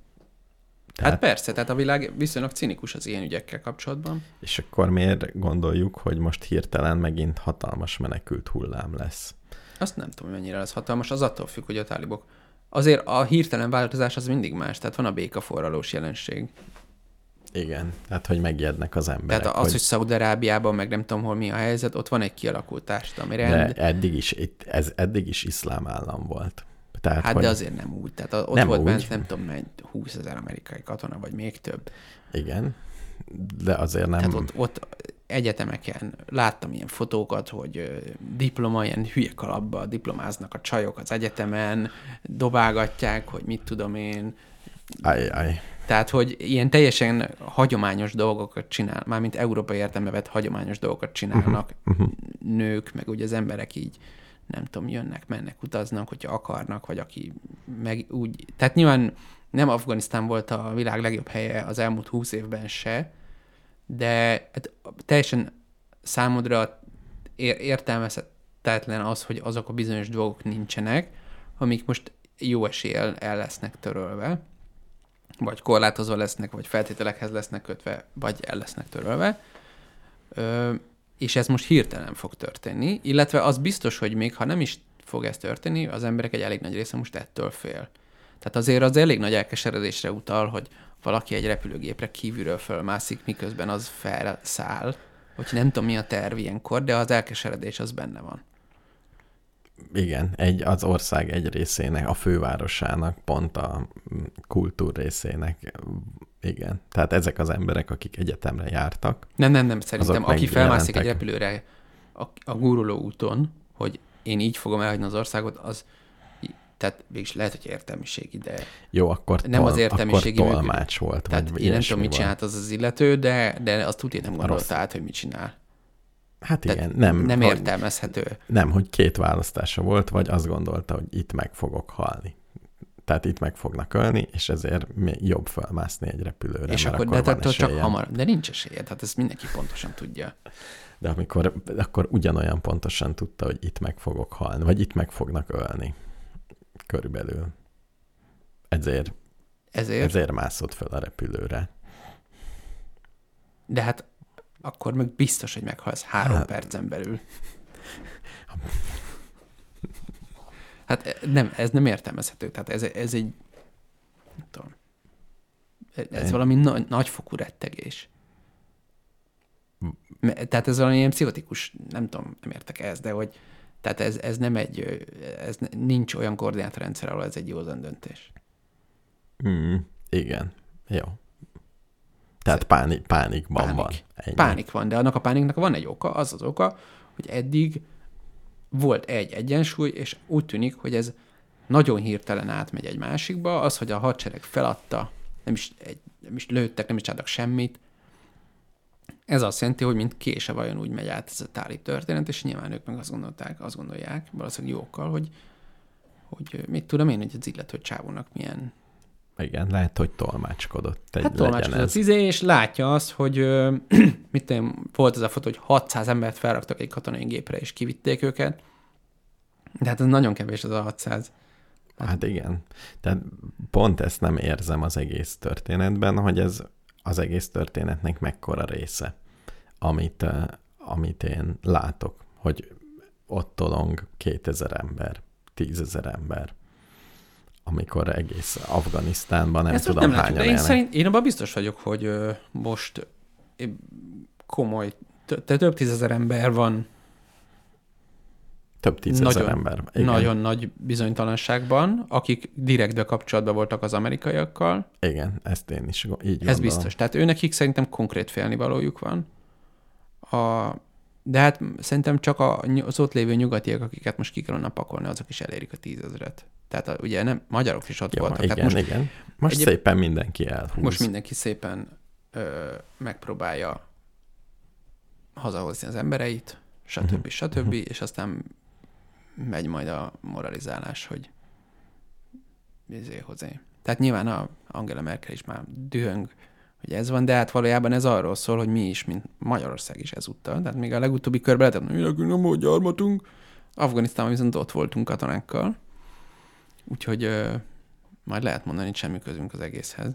Tehát- Hát persze, tehát a világ viszonylag cinikus az ilyen ügyekkel kapcsolatban. És akkor miért gondoljuk, hogy most hirtelen megint hatalmas menekült hullám lesz? Azt nem tudom, hogy mennyire lesz hatalmas, az attól függ, hogy a tálibok. Azért a hirtelen változás az mindig más, tehát van a békaforralós jelenség. Igen, hát hogy megijednek az emberek. Tehát az, hogy, hogy Szaúd-Arábiában, meg nem tudom hol mi a helyzet, ott van egy kialakult társadalmi rend. de eddig is, itt, ez eddig is iszlám állam volt. Tehát, Hát hogy, de azért nem úgy. Tehát ott Nem volt úgy. bent, nem tudom, mennyi, 20 ezer amerikai katona, vagy még több. Igen, de azért nem... Tehát ott, ott egyetemeken láttam ilyen fotókat, hogy diploma, ilyen hülye kalapba diplomáznak a csajok az egyetemen, dobálgatják, hogy mit tudom én. Aj, aj. Tehát, hogy ilyen teljesen hagyományos dolgokat csinál, mármint európai értelme vett hagyományos dolgokat csinálnak Uh-huh. nők, meg ugye az emberek így nem tudom, jönnek, mennek, utaznak, hogyha akarnak, vagy aki meg úgy... Tehát nyilván nem Afganisztán volt a világ legjobb helye az elmúlt húsz évben se, de hát teljesen számodra ér- értelmezhetetlen az, hogy azok a bizonyos dolgok nincsenek, amik most jó eséllyel el lesznek törölve, vagy korlátozva lesznek, vagy feltételekhez lesznek kötve, vagy el lesznek törölve. Ö, és ez most hirtelen fog történni, illetve az biztos, hogy még ha nem is fog ez történni, az emberek egy elég nagy része most ettől fél. Tehát azért az elég nagy elkeseredésre utal, hogy valaki egy repülőgépre kívülről fölmászik, miközben az felszáll. Hogy nem tudom, mi a terv ilyenkor, de az elkeseredés az benne van. Igen, egy, az ország egy részének, a fővárosának, pont a mm, kultúr részének, igen. Tehát ezek az emberek, akik egyetemre jártak, Nem, nem, nem, szerintem aki felmászik egy repülőre a, a guruló úton, hogy én így fogom elhagyni az országot, az tehát mégis lehet, hogy értelmiségi, de jó, akkor, Nem az tol- értelmiségi akkor tolmács volt, tehát vagy én nem tudom, mit csinált az az illető, de, de azt tudja, nem Rossz. gondolta át, hogy mit csinál. Hát Tehát igen, nem, Nem hogy- értelmezhető. Nem, hogy két választása volt, vagy azt gondolta, hogy itt meg fogok halni. Tehát itt meg fognak ölni, és ezért jobb felmászni egy repülőre, és akkor, akkor de van csak hamar. De nincs esélye, tehát ezt mindenki pontosan tudja. De amikor, akkor ugyanolyan pontosan tudta, hogy itt meg fogok halni, vagy itt meg fognak ölni. Körülbelül. Ezért, Ezért, ezért mászott fel a repülőre. de hát akkor meg biztos, hogy meghalsz három Hát- percen belül. Hát nem, ez nem értelmezhető. Tehát ez, ez egy, nem tudom, ez Egy- valami na- nagyfokú rettegés. Tehát ez valami ilyen pszichotikus, nem tudom, nem értek ez, de hogy tehát ez, ez nem egy, ez nincs olyan koordinátorrendszer, ahol ez egy józan döntés. Mm, igen. Jó. Tehát pánik, pánikban Pánik. van. Ennyi. Pánik van, de annak a pániknak van egy oka, az az oka, hogy eddig volt egy egyensúly, és úgy tűnik, hogy ez nagyon hirtelen átmegy egy másikba, az, hogy a hadsereg feladta, nem is, egy, nem is lőttek, nem is csináltak semmit, ez azt jelenti, hogy mint kése vajon úgy megy át ez a tálib történet, és nyilván ők meg azt gondolták, azt gondolják, valószínűleg jókkal, hogy, hogy mit tudom én, hogy az illető csávónak milyen Igen, lehet, hogy tolmácskodott. Egy Hát tolmácskodott ez. izé, és látja azt, hogy ö, mit tudom, volt ez a fotó, hogy 600 embert felraktak egy katonai gépre, és kivitték őket. De hát ez nagyon kevés az a 600. Hát igen. Tehát pont ezt nem érzem az egész történetben, hogy ez az egész történetnek mekkora része, amit, amit én látok, hogy ott tolong 2000 ember, 10 ezer ember, amikor egész Afganisztánban nem Ezt tudom nem látjuk, hányan de én, szerint, én abban biztos vagyok, hogy most komoly, több tízezer ember van Több tízezer nagyon- ember. Igen, nagyon nagy bizonytalanságban, akik direktbe kapcsolatban voltak az amerikaiakkal, igen, ezt én is így gondolom. Ez biztos. Tehát ő nekik szerintem konkrét félnivalójuk van. A, de hát szerintem csak az ott lévő nyugatiak, akiket most ki kellene pakolni, azok is elérik a tízezret. Tehát a, ugye nem, magyarok is ott Jó, voltak. igen, Tehát most, igen. Most egyéb- szépen mindenki elhúz. most mindenki szépen ö, megpróbálja hazahozni az embereit, stb. Mhm. stb. És aztán megy majd a moralizálás, hogy izé hozzá. Tehát nyilván a Angela Merkel is már dühöng, hogy ez van, de hát valójában ez arról szól, hogy mi is, mint Magyarország is ezúttal. Tehát még a legutóbbi körben lehetett, hogy nekünk nem gyarmatunk. Afganisztánban viszont ott voltunk katonákkal. Úgyhogy ö, majd lehet mondani, hogy semmi közünk az egészhez.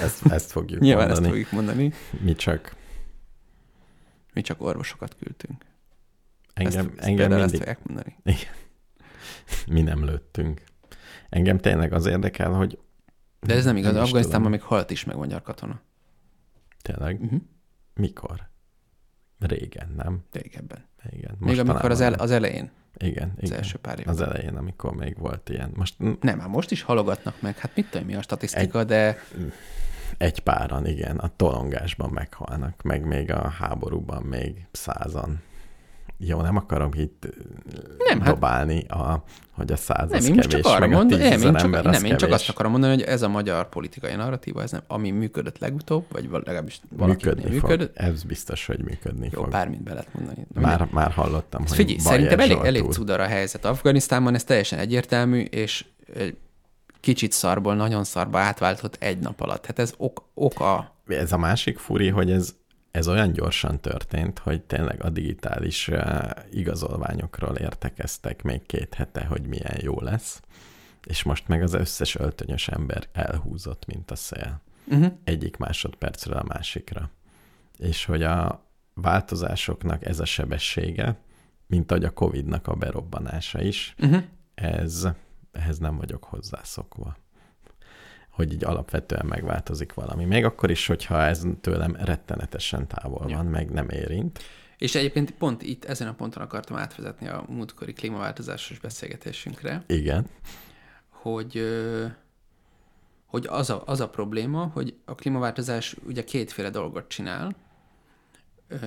Ezt, ezt fogjuk Nyilván mondani. ezt fogjuk mondani. Mi csak Mi csak orvosokat küldtünk. Engem, ezt, ezt engem ezt mindig, fogják mondani. mi nem lőttünk. Engem tényleg az érdekel, hogy De ez nem igaz. Nem is Afganisztánban még halt is meg magyar katona. tényleg, Uh-huh. mikor? Régen, nem? Régebben. Igen. Még amikor az, el, az elején, Igen, az igen. első pár évben. Az elején, amikor még volt ilyen. Most Nem, hát most is halogatnak meg. Hát mit tudom, mi a statisztika, de egy páran, igen, a tolongásban meghalnak, meg még a háborúban még százan. Jó, nem akarom itt Nem, hát- dobálni, a, hogy a száz nem, én kevés, csak arra meg mondom, nem, én csak, nem, én csak azt akarom mondani, hogy ez a magyar politikai narratíva, ez nem, ami működött legutóbb, vagy legalábbis valakiknél működni működött. fog. Ez biztos, hogy működni Jó, fog. bármit be lehet mondani. Na, mindegy. Már, már hallottam, Ez hogy figyelj, szerintem elég, elég cudar a helyzet. Afganisztánban ez teljesen egyértelmű, és kicsit szarból nagyon szarba átváltott egy nap alatt. Hát ez ok, oka. Ez a másik furi, hogy ez, ez olyan gyorsan történt, hogy tényleg a digitális uh, igazolványokról értekeztek még két hete, hogy milyen jó lesz, és most meg az összes öltönyös ember elhúzott, mint a szél. Uh-huh. Egyik másodpercről a másikra. És hogy a változásoknak ez a sebessége, mint ahogy a Covid-nak a berobbanása is, Uh-huh. ez, ehhez nem vagyok hozzászokva. Hogy így alapvetően megváltozik valami. Még akkor is, hogyha ez tőlem rettenetesen távol Ja. van, meg nem érint. És egyébként pont itt, ezen a ponton akartam átvezetni a múltkori klímaváltozásos beszélgetésünkre, Igen. hogy, hogy az, a, az a probléma, hogy a klímaváltozás ugye kétféle dolgot csinál.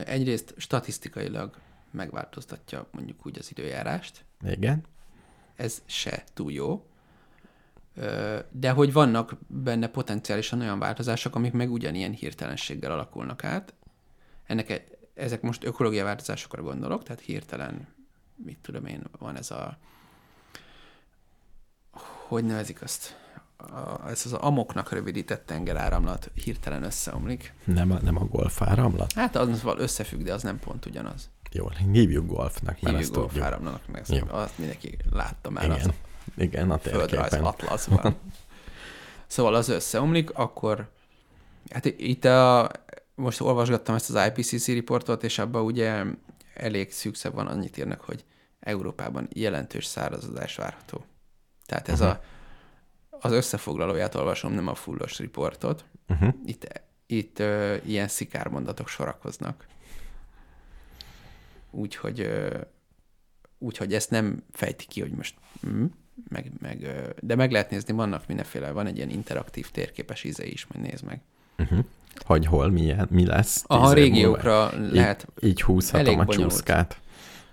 Egyrészt statisztikailag megváltoztatja mondjuk úgy az időjárást, Igen. ez se túl jó, de hogy vannak benne potenciálisan olyan változások, amik meg ugyanilyen hirtelenséggel alakulnak át. Ennek e- ezek most ökológiai változásokra gondolok, tehát hirtelen, mit tudom én, van ez a, hogy nevezik azt? A, ez az amoknak rövidített tengeráramlat hirtelen összeomlik. Nem a, nem a golf áramlat? Hát az összefügg, de az nem pont ugyanaz. Jó, hívjuk golfnak, mert Hívjuk ezt tudjuk. golfáramlanak, meg Jó. azt mindenki látta már Igen. az Igen, a földrajz térképen. atlaszban. szóval az összeomlik, akkor hát itt a, most olvasgattam ezt az IPCC riportot, és abban ugye elég szűkszebb van, annyit írnak, hogy Európában jelentős szárazodás várható. Tehát ez a, az összefoglalóját olvasom, nem a fullos riportot. Uh-huh. Itt, itt ö, ilyen szikármondatok sorakoznak. Úgyhogy, ö, úgyhogy ezt nem fejti ki, hogy most mm, meg, meg, de meg lehet nézni, vannak mindenféle, van egy ilyen interaktív térképes íze is, majd nézd meg. Uh-huh. Hogy hol, milyen, mi lesz. A év múlva. régiókra lehet Így, így húzhatom elég a bonyolult. csúszkát,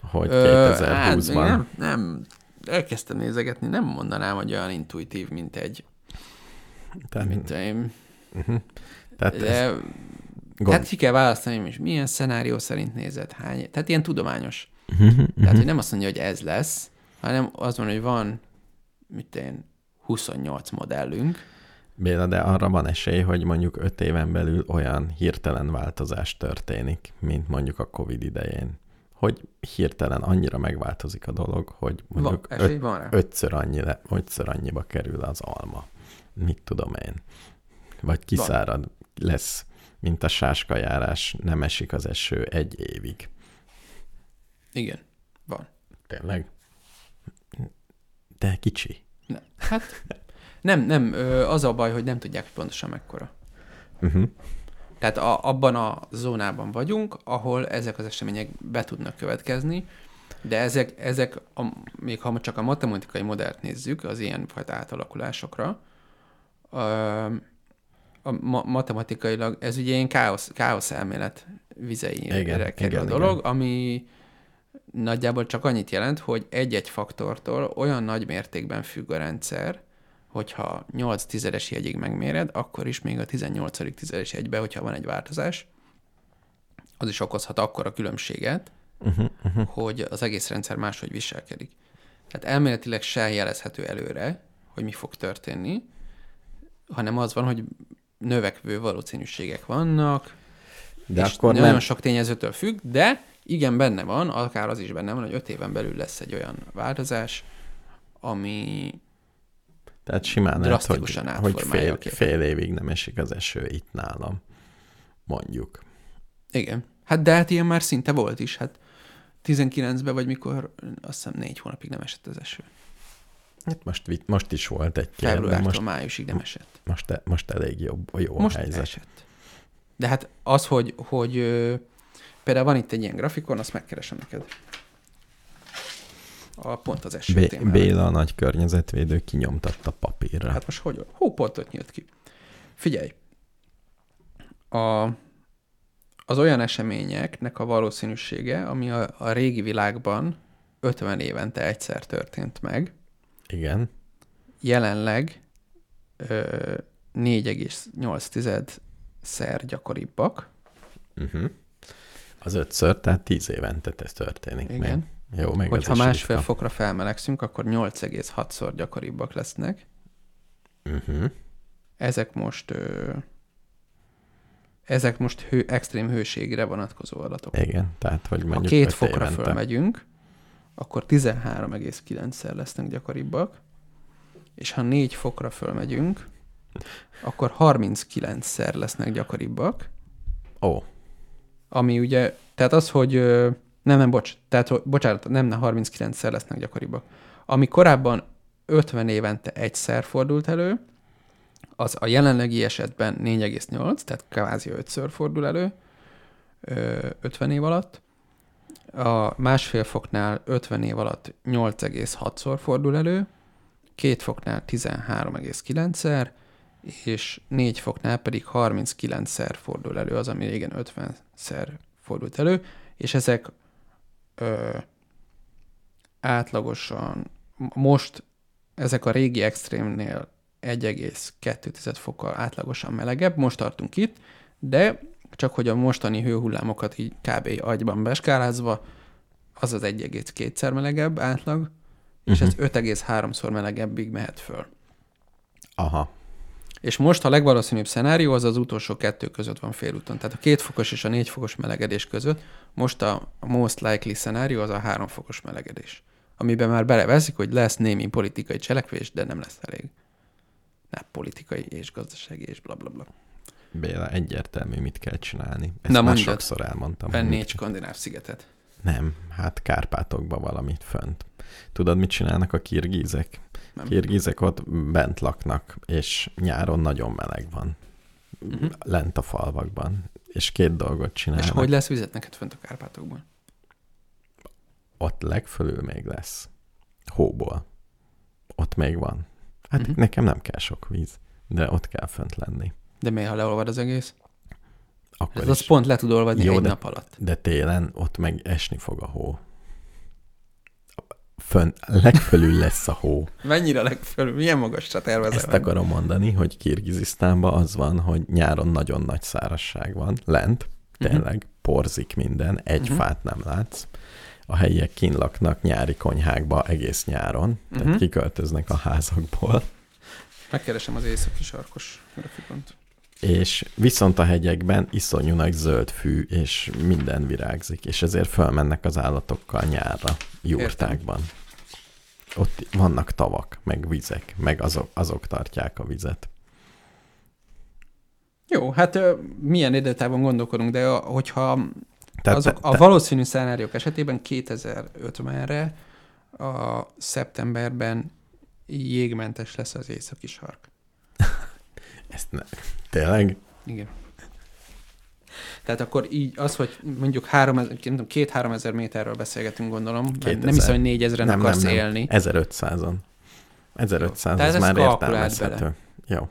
hogy Ö, 2020-ban. hát, nem, nem, elkezdtem nézegetni, nem mondanám, hogy olyan intuitív, mint egy, Tehát, mint én, tehát ez, de gond, hát ki kell választani, és milyen szenárió szerint nézed, hány, tehát ilyen tudományos. Mhm, Tehát, hogy nem azt mondja, hogy ez lesz, hanem az van, hogy van, mit én, 28 modellünk, Béla, de arra van esély, hogy mondjuk öt éven belül olyan hirtelen változás történik, mint mondjuk a Covid idején. Hogy hirtelen annyira megváltozik a dolog, hogy mondjuk van, öt, van rá. ötször, annyi le, ötször annyiba kerül az alma. Mit tudom én. Vagy kiszárad, lesz, mint a sáskajárás, nem esik az eső egy évig. Igen, van. Tényleg? De kicsi. Nem. Hát nem, nem, az a baj, hogy nem tudják hogy pontosan mekkora. Uh-huh. Tehát a, abban a zónában vagyunk, ahol ezek az események be tudnak következni, de ezek, ezek a, még ha csak a matematikai modellt nézzük, az ilyen fajta átalakulásokra, a, a ma, matematikailag ez ugye ilyen káosz, káosz elmélet vizeire Igen, kerül igen, a dolog, ami nagyjából csak annyit jelent, hogy egy-egy faktortól olyan nagy mértékben függ a rendszer, hogyha 8 tizedes jegyig megméred, akkor is még a 18. tizedes jegybe, hogyha van egy változás, az is okozhat akkor a különbséget, Uh-huh, uh-huh. hogy az egész rendszer máshogy viselkedik. Tehát elméletileg se jelezhető előre, hogy mi fog történni, hanem az van, hogy növekvő valószínűségek vannak, De és akkor nagyon nem, sok tényezőtől függ, de igen, benne van, akár az is benne van, hogy öt éven belül lesz egy olyan változás, ami tehát simán lehet, hogy, hogy fél, fél évig nem esik az eső itt nálam. Mondjuk. Igen. Hát de hát ilyen már szinte volt is. Hát 19-ben vagy mikor, azt hiszem négy hónapig nem esett az eső. Hát most, most is volt egy kér, de Februártól most, májusig nem esett. most, most elég jobb, jó Most a helyzet. esett. De hát az, hogy, hogy például van itt egy ilyen grafikon, azt megkeresem neked. A pont az eső B- témára. Béla a nagy környezetvédő kinyomtatta papírra. Hát most hogy? Hú, pont ott nyílt ki. Figyelj. A, az olyan eseményeknek a valószínűsége, ami a, a régi világban 50 évente egyszer történt meg, Igen. jelenleg ö, 4,8 szer gyakoribbak. Uh-huh. Az ötször, tehát tíz évente ez történik Igen. meg. Jó, meg Hogyha másfél ritka. fokra felmelegszünk, akkor 8,6-szor gyakoribbak lesznek. Uh-huh. Ezek most ö, ezek most hő, extrém hőségre vonatkozó adatok. Igen, tehát hogy Ha mondjuk két öt fokra évente. fölmegyünk, akkor 13,9-szer lesznek gyakoribbak, és ha négy fokra fölmegyünk, akkor 39-szer lesznek gyakoribbak, Ó, ami ugye, tehát az, hogy nem, nem, bocs, tehát, hogy- bocsánat, nem, nem 39-szer lesznek gyakoribbak. Ami korábban 50 évente egyszer fordult elő, az a jelenlegi esetben 4,8, tehát kvázi 5-ször fordul elő ö, 50 év alatt. A másfél foknál 50 év alatt 8,6-szor fordul elő, két foknál 13,9-szer, és négy foknál pedig 39-szer fordul elő az, ami régen 50-szer fordult elő, és ezek ö, átlagosan most ezek a régi extrémnél 1,2 fokkal átlagosan melegebb, most tartunk itt, de csak hogy a mostani hőhullámokat így kb. agyban beskálázva, az az 1,2-szer melegebb átlag, és ez 5,3-szor melegebbig mehet föl. aha. És most a legvalószínűbb szenárió az az utolsó kettő között van félúton. Tehát a két fokos és a négy fokos melegedés között most a most likely szenárió az a három fokos melegedés. Amiben már beleveszik, hogy lesz némi politikai cselekvés, de nem lesz elég. Nem politikai és gazdasági és bla bla bla. Béla, egyértelmű, mit kell csinálni. Ezt Na, már mondjad. sokszor elmondtam. Venni egy skandináv szigetet. Nem, hát Kárpátokban valamit fönt. Tudod, mit csinálnak a kirgízek? Nem. Kirgízek ott bent laknak, és nyáron nagyon meleg van. Uh-huh. Lent a falvakban. És két dolgot csinálnak. És hogy lesz vizet neked fönt a Kárpátokban? Ott legfölül még lesz. Hóból. Ott még van. Hát uh-huh. nekem nem kell sok víz, de ott kell fönt lenni. De miért, ha leolvad az egész? Akkor Ez is. az pont le tud olvadni Jó, egy de- nap alatt. De télen ott meg esni fog a hó. Fön, legfölül lesz a hó. Mennyire legfelül? Milyen magasra tervezel? Ezt akarom mondani, hogy Kirgizisztánban az van, hogy nyáron nagyon nagy szárazság van, lent, tényleg porzik minden, egy Mhm. uh-huh. fát nem látsz. A helyiek kínlaknak nyári konyhákba egész nyáron, tehát Mhm. kiköltöznek a házakból, Megkeresem az északi sarkos grafikont. És viszont a hegyekben iszonyú nagy zöld fű, és minden virágzik, és ezért fölmennek az állatokkal nyárra, jurtákban. Ott vannak tavak, meg vizek, meg azok, azok tartják a vizet. Jó, hát milyen időtávon gondolkodunk, de a- hogyha Tehát azok, te- a te- valószínű szenáriók esetében 2050-re a szeptemberben jégmentes lesz az északi sark. Ezt ne, tényleg? Igen. Tehát akkor így az, hogy mondjuk három, ezer- nem tudom, két-három ezer méterről beszélgetünk, gondolom. Nem, nem 2000. hiszem, hogy négyezren Nem, akarsz nem, nem. élni. 1500-on. 1500 Tehát az ezt már értelmezhető. Jó.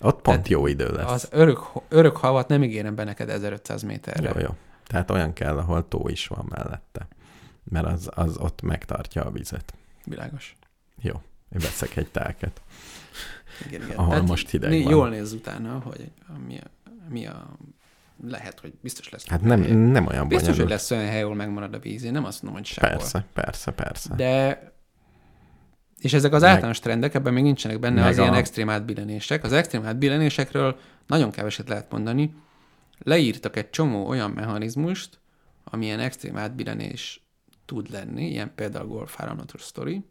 Ott pont Tehát jó idő lesz. Az örök, örök havat nem ígérem be neked 1500 méterre. Jó, jó. Tehát olyan kell, ahol tó is van mellette. Mert az, az ott megtartja a vizet. Világos. Jó. Én veszek egy telket. Igen, igen. Ahol Tehát most hideg né- van. Jól néz utána, hogy mi, a, mi a... Lehet, hogy biztos lesz. Hát nem, hely. nem olyan Biztos, hogy bonyolult. lesz olyan hely, ahol megmarad a víz. Én nem azt mondom, hogy sehol. Persze, persze, persze. De... És ezek az Meg- általános trendek, ebben még nincsenek benne az ilyen a- extrém átbillenések. Az extrém átbillenésekről nagyon keveset lehet mondani. Leírtak egy csomó olyan mechanizmust, amilyen extrém átbillenés tud lenni, ilyen például Golf áramlatos sztori,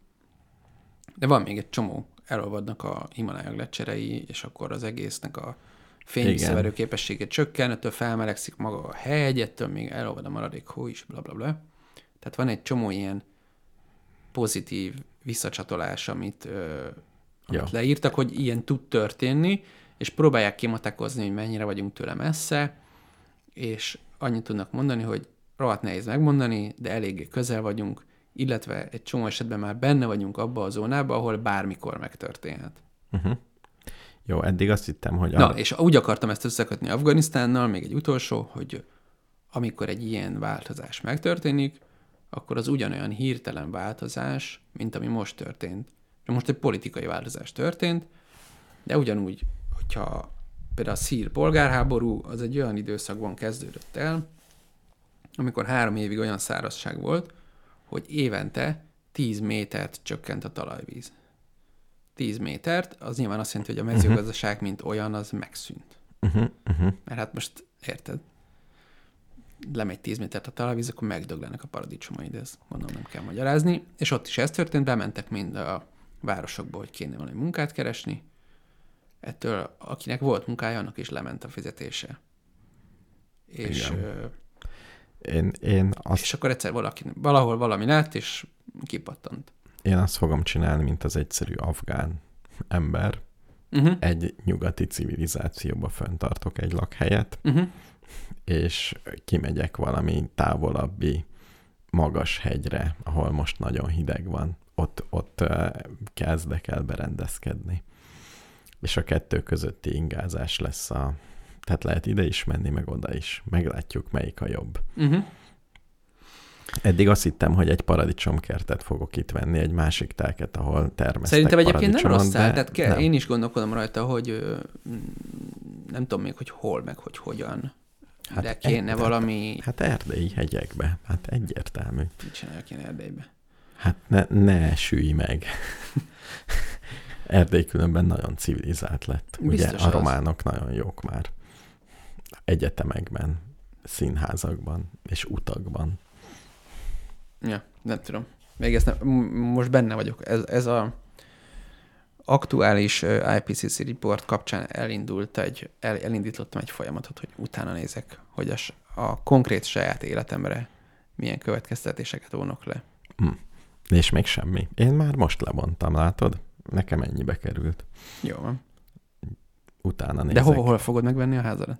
de van még egy csomó, elolvadnak a Himalája lecserei, és akkor az egésznek a fényvisszaverő képessége csökken, ettől felmelegszik maga a hegy, ettől még elolvad a maradék hó is, bla bla bla. Tehát van egy csomó ilyen pozitív visszacsatolás, amit, ö, amit Ja. leírtak, hogy ilyen tud történni, és próbálják kimatakozni, hogy mennyire vagyunk tőle messze, és annyit tudnak mondani, hogy rohadt nehéz megmondani, de eléggé közel vagyunk, illetve egy csomó esetben már benne vagyunk abba a zónába, ahol bármikor megtörténhet. Uh-huh. Jó, eddig azt hittem, hogy... Na, a- és úgy akartam ezt összekötni Afganisztánnal, még egy utolsó, hogy amikor egy ilyen változás megtörténik, akkor az ugyanolyan hirtelen változás, mint ami most történt. Most egy politikai változás történt, de ugyanúgy, hogyha például a szír polgárháború, az egy olyan időszakban kezdődött el, amikor három évig olyan szárazság volt, hogy évente 10 métert csökkent a talajvíz. 10 métert, az nyilván azt jelenti, hogy a mezőgazdaság, mint olyan, az megszűnt. Uh-huh, uh-huh. Mert hát most, érted, lemegy 10 métert a talajvíz, akkor megdöglenek a paradicsomaid, ezt mondom, nem kell magyarázni. És ott is ez történt, bementek mind a városokba, hogy kéne valami munkát keresni. Ettől, akinek volt munkája, annak is lement a fizetése. És, Igen. Én, én, azt, és akkor egyszer valaki, valahol valami lett, és kipattant. én azt fogom csinálni, mint az egyszerű afgán ember. Uh-huh. Egy nyugati civilizációba föntartok egy lakhelyet, Uh-huh. és kimegyek valami távolabbi magas hegyre, ahol most nagyon hideg van. Ott, ott kezdek el berendezkedni. És a kettő közötti ingázás lesz a... Tehát lehet ide is menni, meg oda is. Meglátjuk, melyik a jobb. Uh-huh. Eddig azt hittem, hogy egy paradicsomkertet fogok itt venni, egy másik telket, ahol termesztek Szerintem egyébként nem rossz szál, tehát kell, nem. én is gondolkodom rajta, hogy nem tudom még, hogy hol, meg hogy hogyan, hát de kéne egy- valami... Hát erdélyi hegyekbe, hát egyértelmű. Mit csináljak én Erdélybe? Hát ne, ne sülj meg. Erdély különben nagyon civilizált lett. Ugye Biztos a az. románok nagyon jók már. Egyetemekben, színházakban és utakban. Ja, nem tudom. Még ezt nem, most benne vagyok. Ez, ez a aktuális IPCC report kapcsán elindult egy, el, elindítottam egy folyamatot, hogy utána nézek, hogy a, a konkrét saját életemre milyen következtetéseket vonok le. És még semmi. Én már most lebontam, látod? Nekem ennyibe került. Jó van. Utána nézek. De hova, hol fogod megvenni a házadat?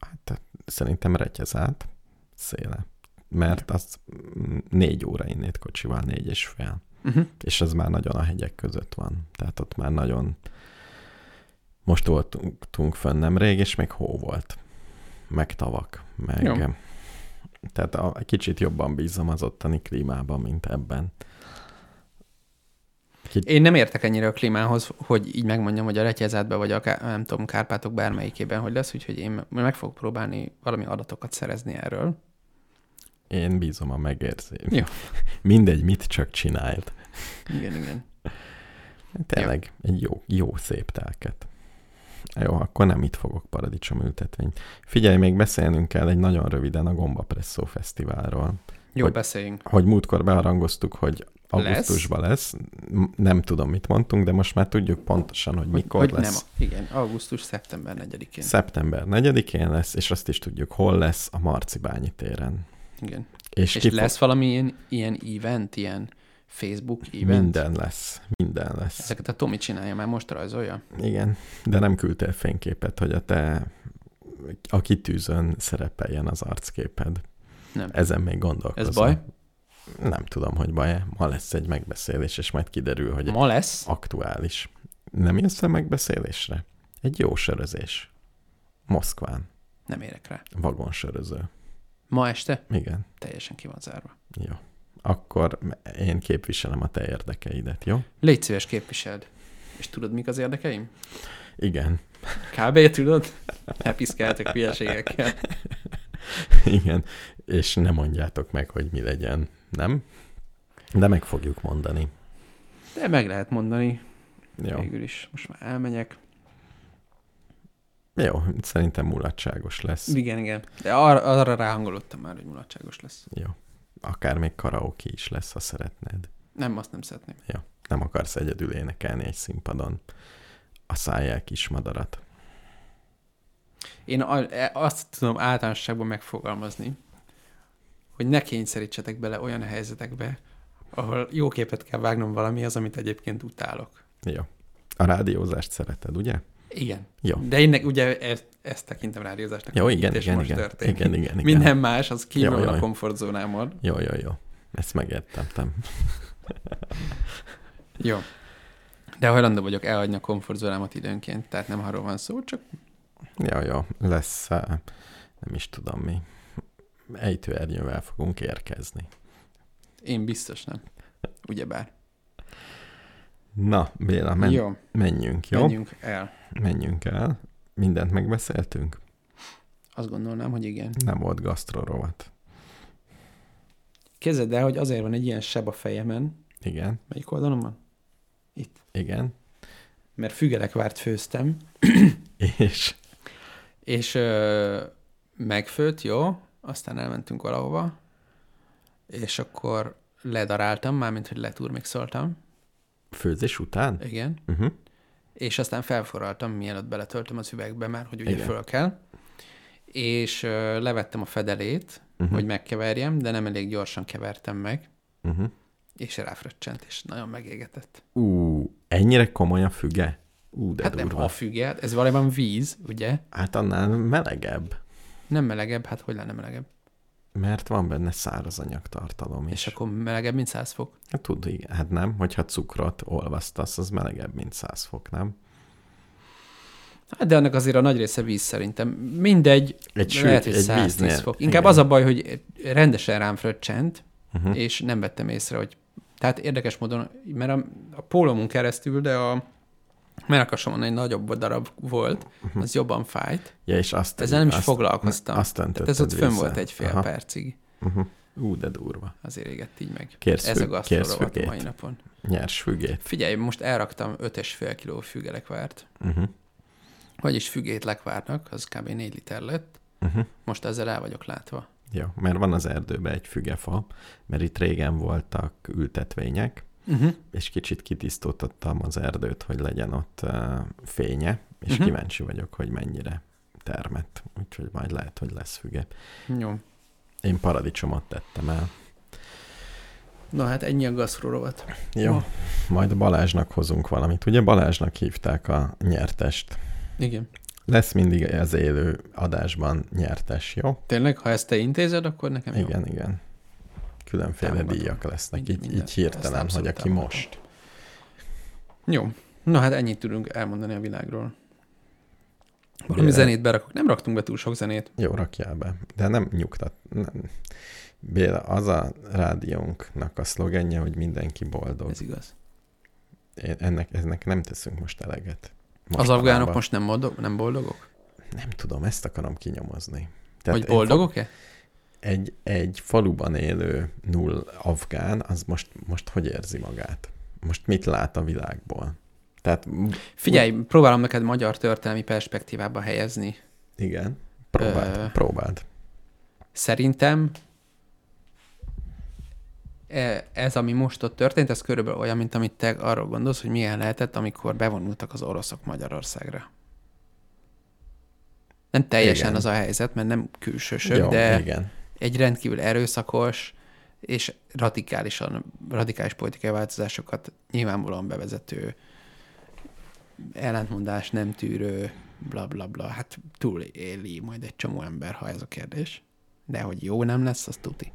Hát szerintem retyezát széle. Mert az mm, négy óra innét kocsival, négy és fél. Uh-huh. És ez már nagyon a hegyek között van. Tehát ott már nagyon... Most voltunk fönn nemrég, és még hó volt. Meg tavak. Meg... Jó. Tehát a, egy kicsit jobban bízom az ottani klímában, mint ebben. Én nem értek ennyire a klímához, hogy így megmondjam, hogy a retyezátban vagy a nem tudom, Kárpátok bármelyikében hogy lesz, úgyhogy én meg fogok próbálni valami adatokat szerezni erről. Én bízom a megérzés. Jó. Mindegy, mit csak csinált. Igen, igen. Tényleg, egy jó, jó szép telket. Jó, akkor nem itt fogok paradicsom ültetvényt. Figyelj, még beszélnünk kell egy nagyon röviden a Gomba Presszó Fesztiválról. Jó, Hogy- beszéljünk. Hogy múltkor beharangoztuk, hogy augusztusban lesz. lesz. Nem tudom, mit mondtunk, de most már tudjuk pontosan, hogy mikor hogy lesz. Nem, igen, augusztus, szeptember 4-én. Szeptember 4-én lesz, és azt is tudjuk, hol lesz a Marcibányi téren. Igen. És, És ki lesz valami ilyen, ilyen event, ilyen Facebook event? Minden lesz, minden lesz. Ezeket a Tomi csinálja, már most rajzolja. Igen, de nem küldtél fényképet, hogy a te a kitűzön szerepeljen az arcképed. Nem. Ezen még gondolkozom. Ez baj? Nem tudom, hogy baj-e. Ma lesz egy megbeszélés, és majd kiderül, hogy Ma lesz? aktuális. Nem jössz el megbeszélésre? Egy jó sörözés. Moszkván. Nem érek rá. Vagonsöröző. Ma este? Igen. Teljesen ki van zárva. Jó. Akkor én képviselem a te érdekeidet, jó? Légy szíves, képviseld. És tudod, mik az érdekeim? Igen. Kb. tudod? Ne piszkáltok hülyeségekkel. Igen. És ne mondjátok meg, hogy mi legyen, nem? De meg fogjuk mondani. De meg lehet mondani Jó. végül is. Most már elmegyek. Jó, szerintem mulatságos lesz. Igen, igen. De arra, arra ráhangolódtam már, hogy mulatságos lesz. Jó. Akár még karaoke is lesz, ha szeretnéd. Nem, azt nem szeretném. Nem akarsz egyedül énekelni egy színpadon. A szájjel kis madarat. Én e- azt tudom általánosságban megfogalmazni, hogy ne kényszerítsetek bele olyan helyzetekbe, ahol jó képet kell vágnom valamihez, amit egyébként utálok. Jó. A rádiózást szereted, ugye? Igen. Jó. De én ugye ezt, ezt tekintem rádiózásnak. Jó, igen, igen, most igen. történik. Igen, igen, igen. Minden más, az kívül Jó, jó, a komfortzónámon. Jó, jó, jó. Ezt megértettem. Jó. De hajlandó vagyok elhagyni a komfortzónámat időnként, tehát nem arról van szó, csak Jó, jó. Lesz, eh, nem is tudom mi. Ejtőernyővel fogunk érkezni. én biztos nem. Ugyebár. Na, Béla, men- Jó, menjünk, jó? menjünk el. Menjünk el. Mindent megbeszéltünk? Azt gondolnám, hogy igen. Nem volt gasztrorovat. Képzeld el, hogy azért van egy ilyen seb a fejemen. Igen, Melyik oldalon van? Itt. igen. Mert fügelekvárt főztem, És és ö, megfőtt, jó, aztán elmentünk valahova, és akkor ledaráltam, mármint, hogy leturmixoltam, főzés után? igen, Uh-huh. és aztán felforraltam, mielőtt beletöltöm az üvegbe, mert hogy ugye Igen. föl kell, és ö, levettem a fedelét, Uh-huh. hogy megkeverjem, de nem elég gyorsan kevertem meg, Uh-huh. és ráfröccsent, és nagyon megégetett. Ú, ennyire komoly a füge? Ú, de hát nem durva. a füge, ez valójában víz, ugye? Hát annál melegebb, Nem melegebb, hát hogy lenne melegebb? mert van benne szárazanyag tartalom is. És akkor melegebb, mint 100 fok? Hát tud, igen. Hát nem, hogyha cukrot olvasztasz, az melegebb, mint 100 fok, nem? Hát de annak azért a nagy része víz szerintem. Mindegy, Egy sült, lehet, hogy egy 110 víznél. fok. Inkább igen. az a baj, hogy rendesen rám fröccsent, Uh-huh. és nem vettem észre, hogy... Tehát érdekes módon, mert a, a pólomon keresztül, de a meg akarsom mondani, egy nagyobb darab volt, Uh-huh. az jobban fájt. Ja, és azt, Ezzel nem is azt, foglalkoztam. Azt Tehát ez ott fönn volt egy fél Aha. percig. Uh-huh. Ú, de durva. Azért égett így meg. Kérsz, Ez a fü- kérsz gasztrorovat a mai napon. Nyers fügét. Figyelj, most elraktam 5,5 kiló fügelekvárt. Uh-huh. Vagyis fügét lekvárnak, az kb. 4 liter lett. Uh-huh. Most ezzel el vagyok látva. Jó, mert van az erdőben egy fügefa, mert itt régen voltak ültetvények, Uh-huh. és kicsit kitisztítottam az erdőt, hogy legyen ott uh, fénye, és uh-huh. kíváncsi vagyok, hogy mennyire termett. Úgyhogy majd lehet, hogy lesz füge. Jó. Én paradicsomot tettem el. Na hát ennyi a gasztrorovat. Jó, Ma. majd Balázsnak hozunk valamit. Ugye Balázsnak hívták a nyertest. Igen. Lesz mindig az élő adásban nyertes, jó? Tényleg, ha ezt te intézed, akkor nekem jó. Igen, igen. Különféle Támogatom. díjak lesznek, így, minden. így hirtelen, hogy aki támogatom. most. Jó. Na hát ennyit tudunk elmondani a világról. Valami Béla. zenét berakok. Nem raktunk be túl sok zenét. Jó, rakjál be. De nem nyugtat. Nem. Béla, az a rádiónknak a szlogenje, hogy mindenki boldog. Ez igaz. Én ennek, ennek nem teszünk most eleget. Az Mostanában. afgánok most nem, boldog, nem boldogok? Nem tudom, ezt akarom kinyomozni. Hogy egy boldogok-e? fa- Egy, egy faluban élő null afgán, az most, most hogy érzi magát? Most mit lát a világból? Tehát Figyelj, próbálom neked magyar történelmi perspektívába helyezni. igen, próbáld, Ö. próbáld. Szerintem e- ez, ami most ott történt, ez körülbelül olyan, mint amit te arról gondolsz, hogy milyen lehetett, amikor bevonultak az oroszok Magyarországra. Nem teljesen Igen. az a helyzet, mert nem külsősök, Jó, de igen. Egy rendkívül erőszakos és radikálisan, radikális politikai változásokat nyilvánvalóan bevezető, ellentmondás nem tűrő, bla bla bla. Hát túléli majd egy csomó ember, ha ez a kérdés. De hogy jó nem lesz, az tuti.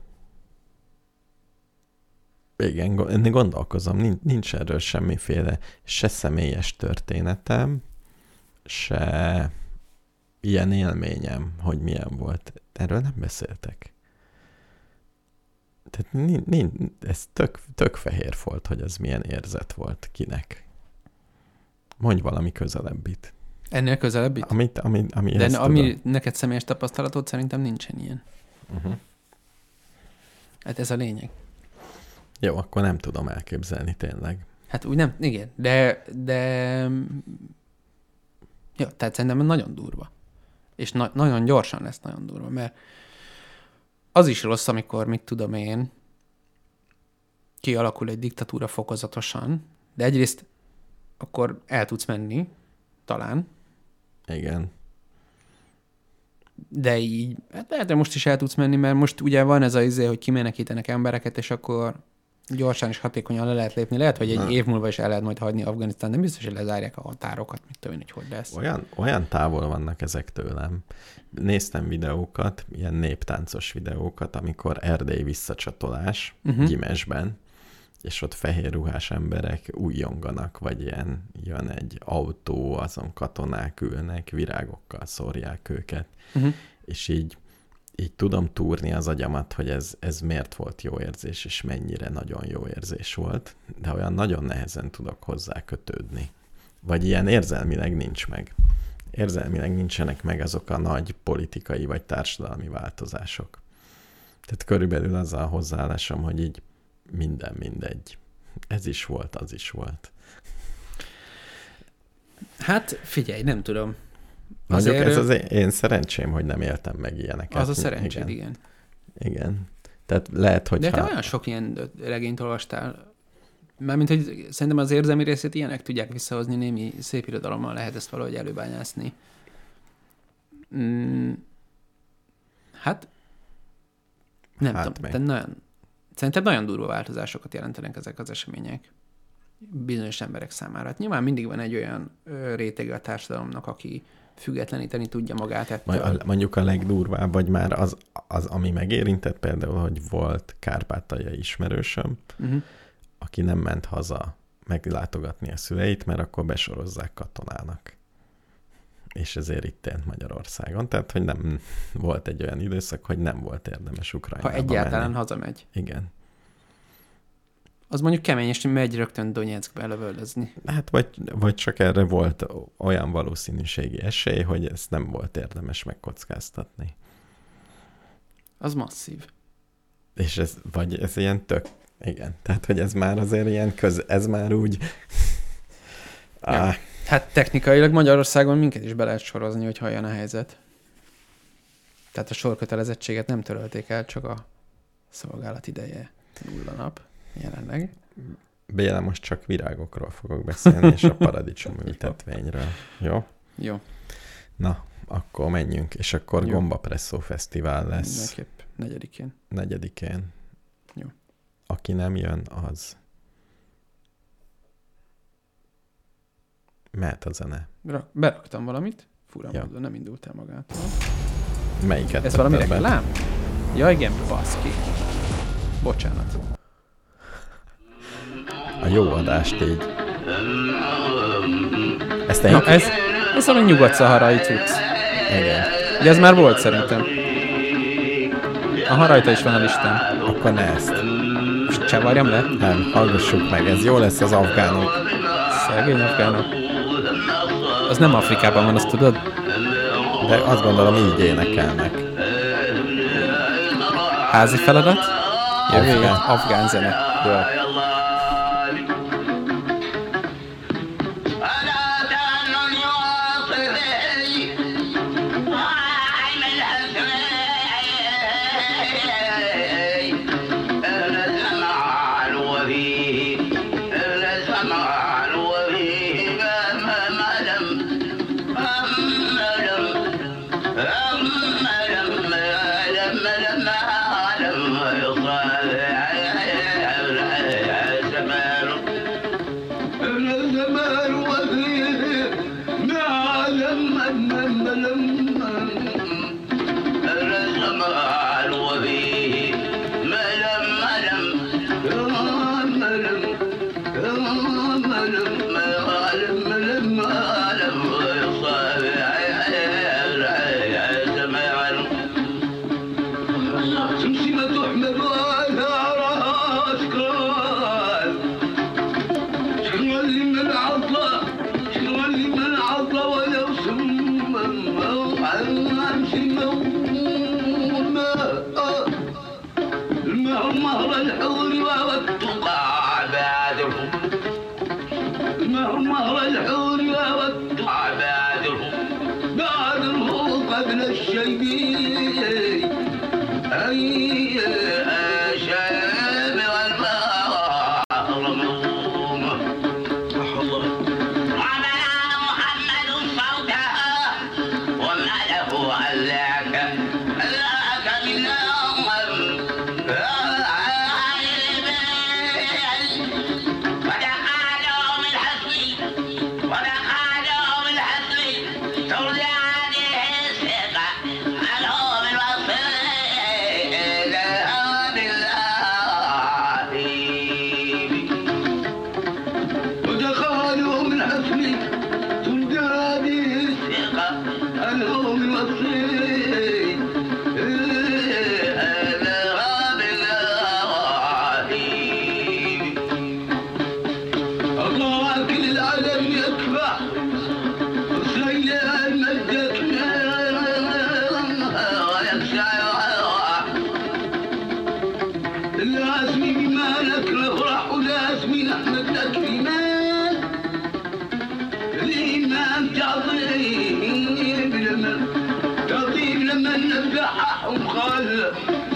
Igen, én gondolkozom, nincs, nincs erről semmiféle se személyes történetem, se ilyen élményem, hogy milyen volt. Erről nem beszéltek. Tehát nincs, nincs, ez tök, tök fehér volt, hogy ez milyen érzet volt kinek. Mondj valami közelebbit. Ennél közelebb itt? Amit, ami, ami De ezt ami tudom. neked személyes tapasztalatod, szerintem nincsen ilyen. Uh-huh. Hát ez a lényeg. Jó, akkor nem tudom elképzelni tényleg. Hát úgy nem, igen, de, de... Ja, tehát szerintem nagyon durva. És na- nagyon gyorsan lesz nagyon durva, mert az is rossz, amikor, mit tudom én, kialakul egy diktatúra fokozatosan, de egyrészt akkor el tudsz menni, talán, Igen. de így, hát lehet, hogy most is el tudsz menni, mert most ugye van ez a izé, hogy kimenekítenek embereket, és akkor gyorsan és hatékonyan le lehet lépni. Lehet, hogy egy Na. év múlva is el lehet majd hagyni Afganisztán, de biztos, hogy lezárják a határokat, mit tudom én, hogy hogy lesz. Olyan, olyan távol vannak ezek tőlem. Néztem videókat, ilyen néptáncos videókat, amikor erdély visszacsatolás uh-huh. Gyimesben, és ott fehér ruhás emberek újonganak, vagy ilyen jön egy autó, azon katonák ülnek, virágokkal szórják őket, Uh-huh. és így, így tudom túrni az agyamat, hogy ez, ez miért volt jó érzés, és mennyire nagyon jó érzés volt, de olyan nagyon nehezen tudok hozzá kötődni. Vagy ilyen érzelmileg nincs meg. Érzelmileg nincsenek meg azok a nagy politikai vagy társadalmi változások. Tehát körülbelül az a hozzáállásom, hogy így minden mindegy. Ez is volt, az is volt. Hát figyelj, nem tudom. Mondjuk Azért ez az én, szerencsém, hogy nem éltem meg ilyeneket. az a szerencséd, igen. igen. Igen. Tehát lehet, hogy De te olyan sok ilyen regényt olvastál, mármint, hogy szerintem az érzelmi részét ilyenek tudják visszahozni, némi szép irodalommal lehet ezt valahogy előbányászni. Mm, hát, nem Hát tudom, de nagyon, szerintem nagyon durva változásokat jelentenek ezek az események bizonyos emberek számára. Hát nyilván mindig van egy olyan ö, rétege a társadalomnak, aki függetleníteni tudja magát ettől. Mondjuk a legdurvább, vagy már az, az, ami megérintett például, hogy volt kárpátaljai ismerősöm, Uh-huh. aki nem ment haza meglátogatni a szüleit, mert akkor besorozzák katonának. És ezért itt élt Magyarországon. Tehát, hogy nem volt egy olyan időszak, hogy nem volt érdemes Ha Ukrajnába egyáltalán menni. hazamegy. Igen. Az mondjuk kemény, és megy rögtön Donetskbe lövöldözni. Hát vagy, vagy csak erre volt olyan valószínűségi esély, hogy ezt nem volt érdemes megkockáztatni. Az masszív. És ez, vagy ez ilyen tök, igen, tehát hogy ez már azért ilyen köz, ez már úgy, Ja. Á, Hát technikailag Magyarországon minket is be lehet sorozni, hogy olyan a helyzet. Tehát a sorkötelezettséget nem törölték el, csak a szolgálat ideje nulla nap jelenleg. Béla, most csak virágokról fogok beszélni, és a paradicsom ültetvényről. Jó? Jó, Na, akkor menjünk, és akkor Jó. Gomba Presszó Fesztivál lesz mindenképp negyedikén. negyedikén. Jó. Aki nem jön, az mehet a zene. Ra- beraktam valamit, fura Ja. módon nem indult el magától. Melyiket Ez valami be? reklám? Ja igen, baszki. Bocsánat. A jó adást így. Ezt. Na, ez, ez valami nyugat-szaharai cucc. Igen. De ez már volt szerintem. Aha, rajta is van a listán. Akkor ne ezt. Most csavarjam le? Nem, hallgassuk meg, ez jó lesz az afgánok. Szegény afgánok. Az nem Afrikában van, azt tudod? De azt gondolom így énekelnek. Házi feladat? Jövő Afgán. Zene. Jó.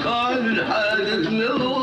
قال حالك لو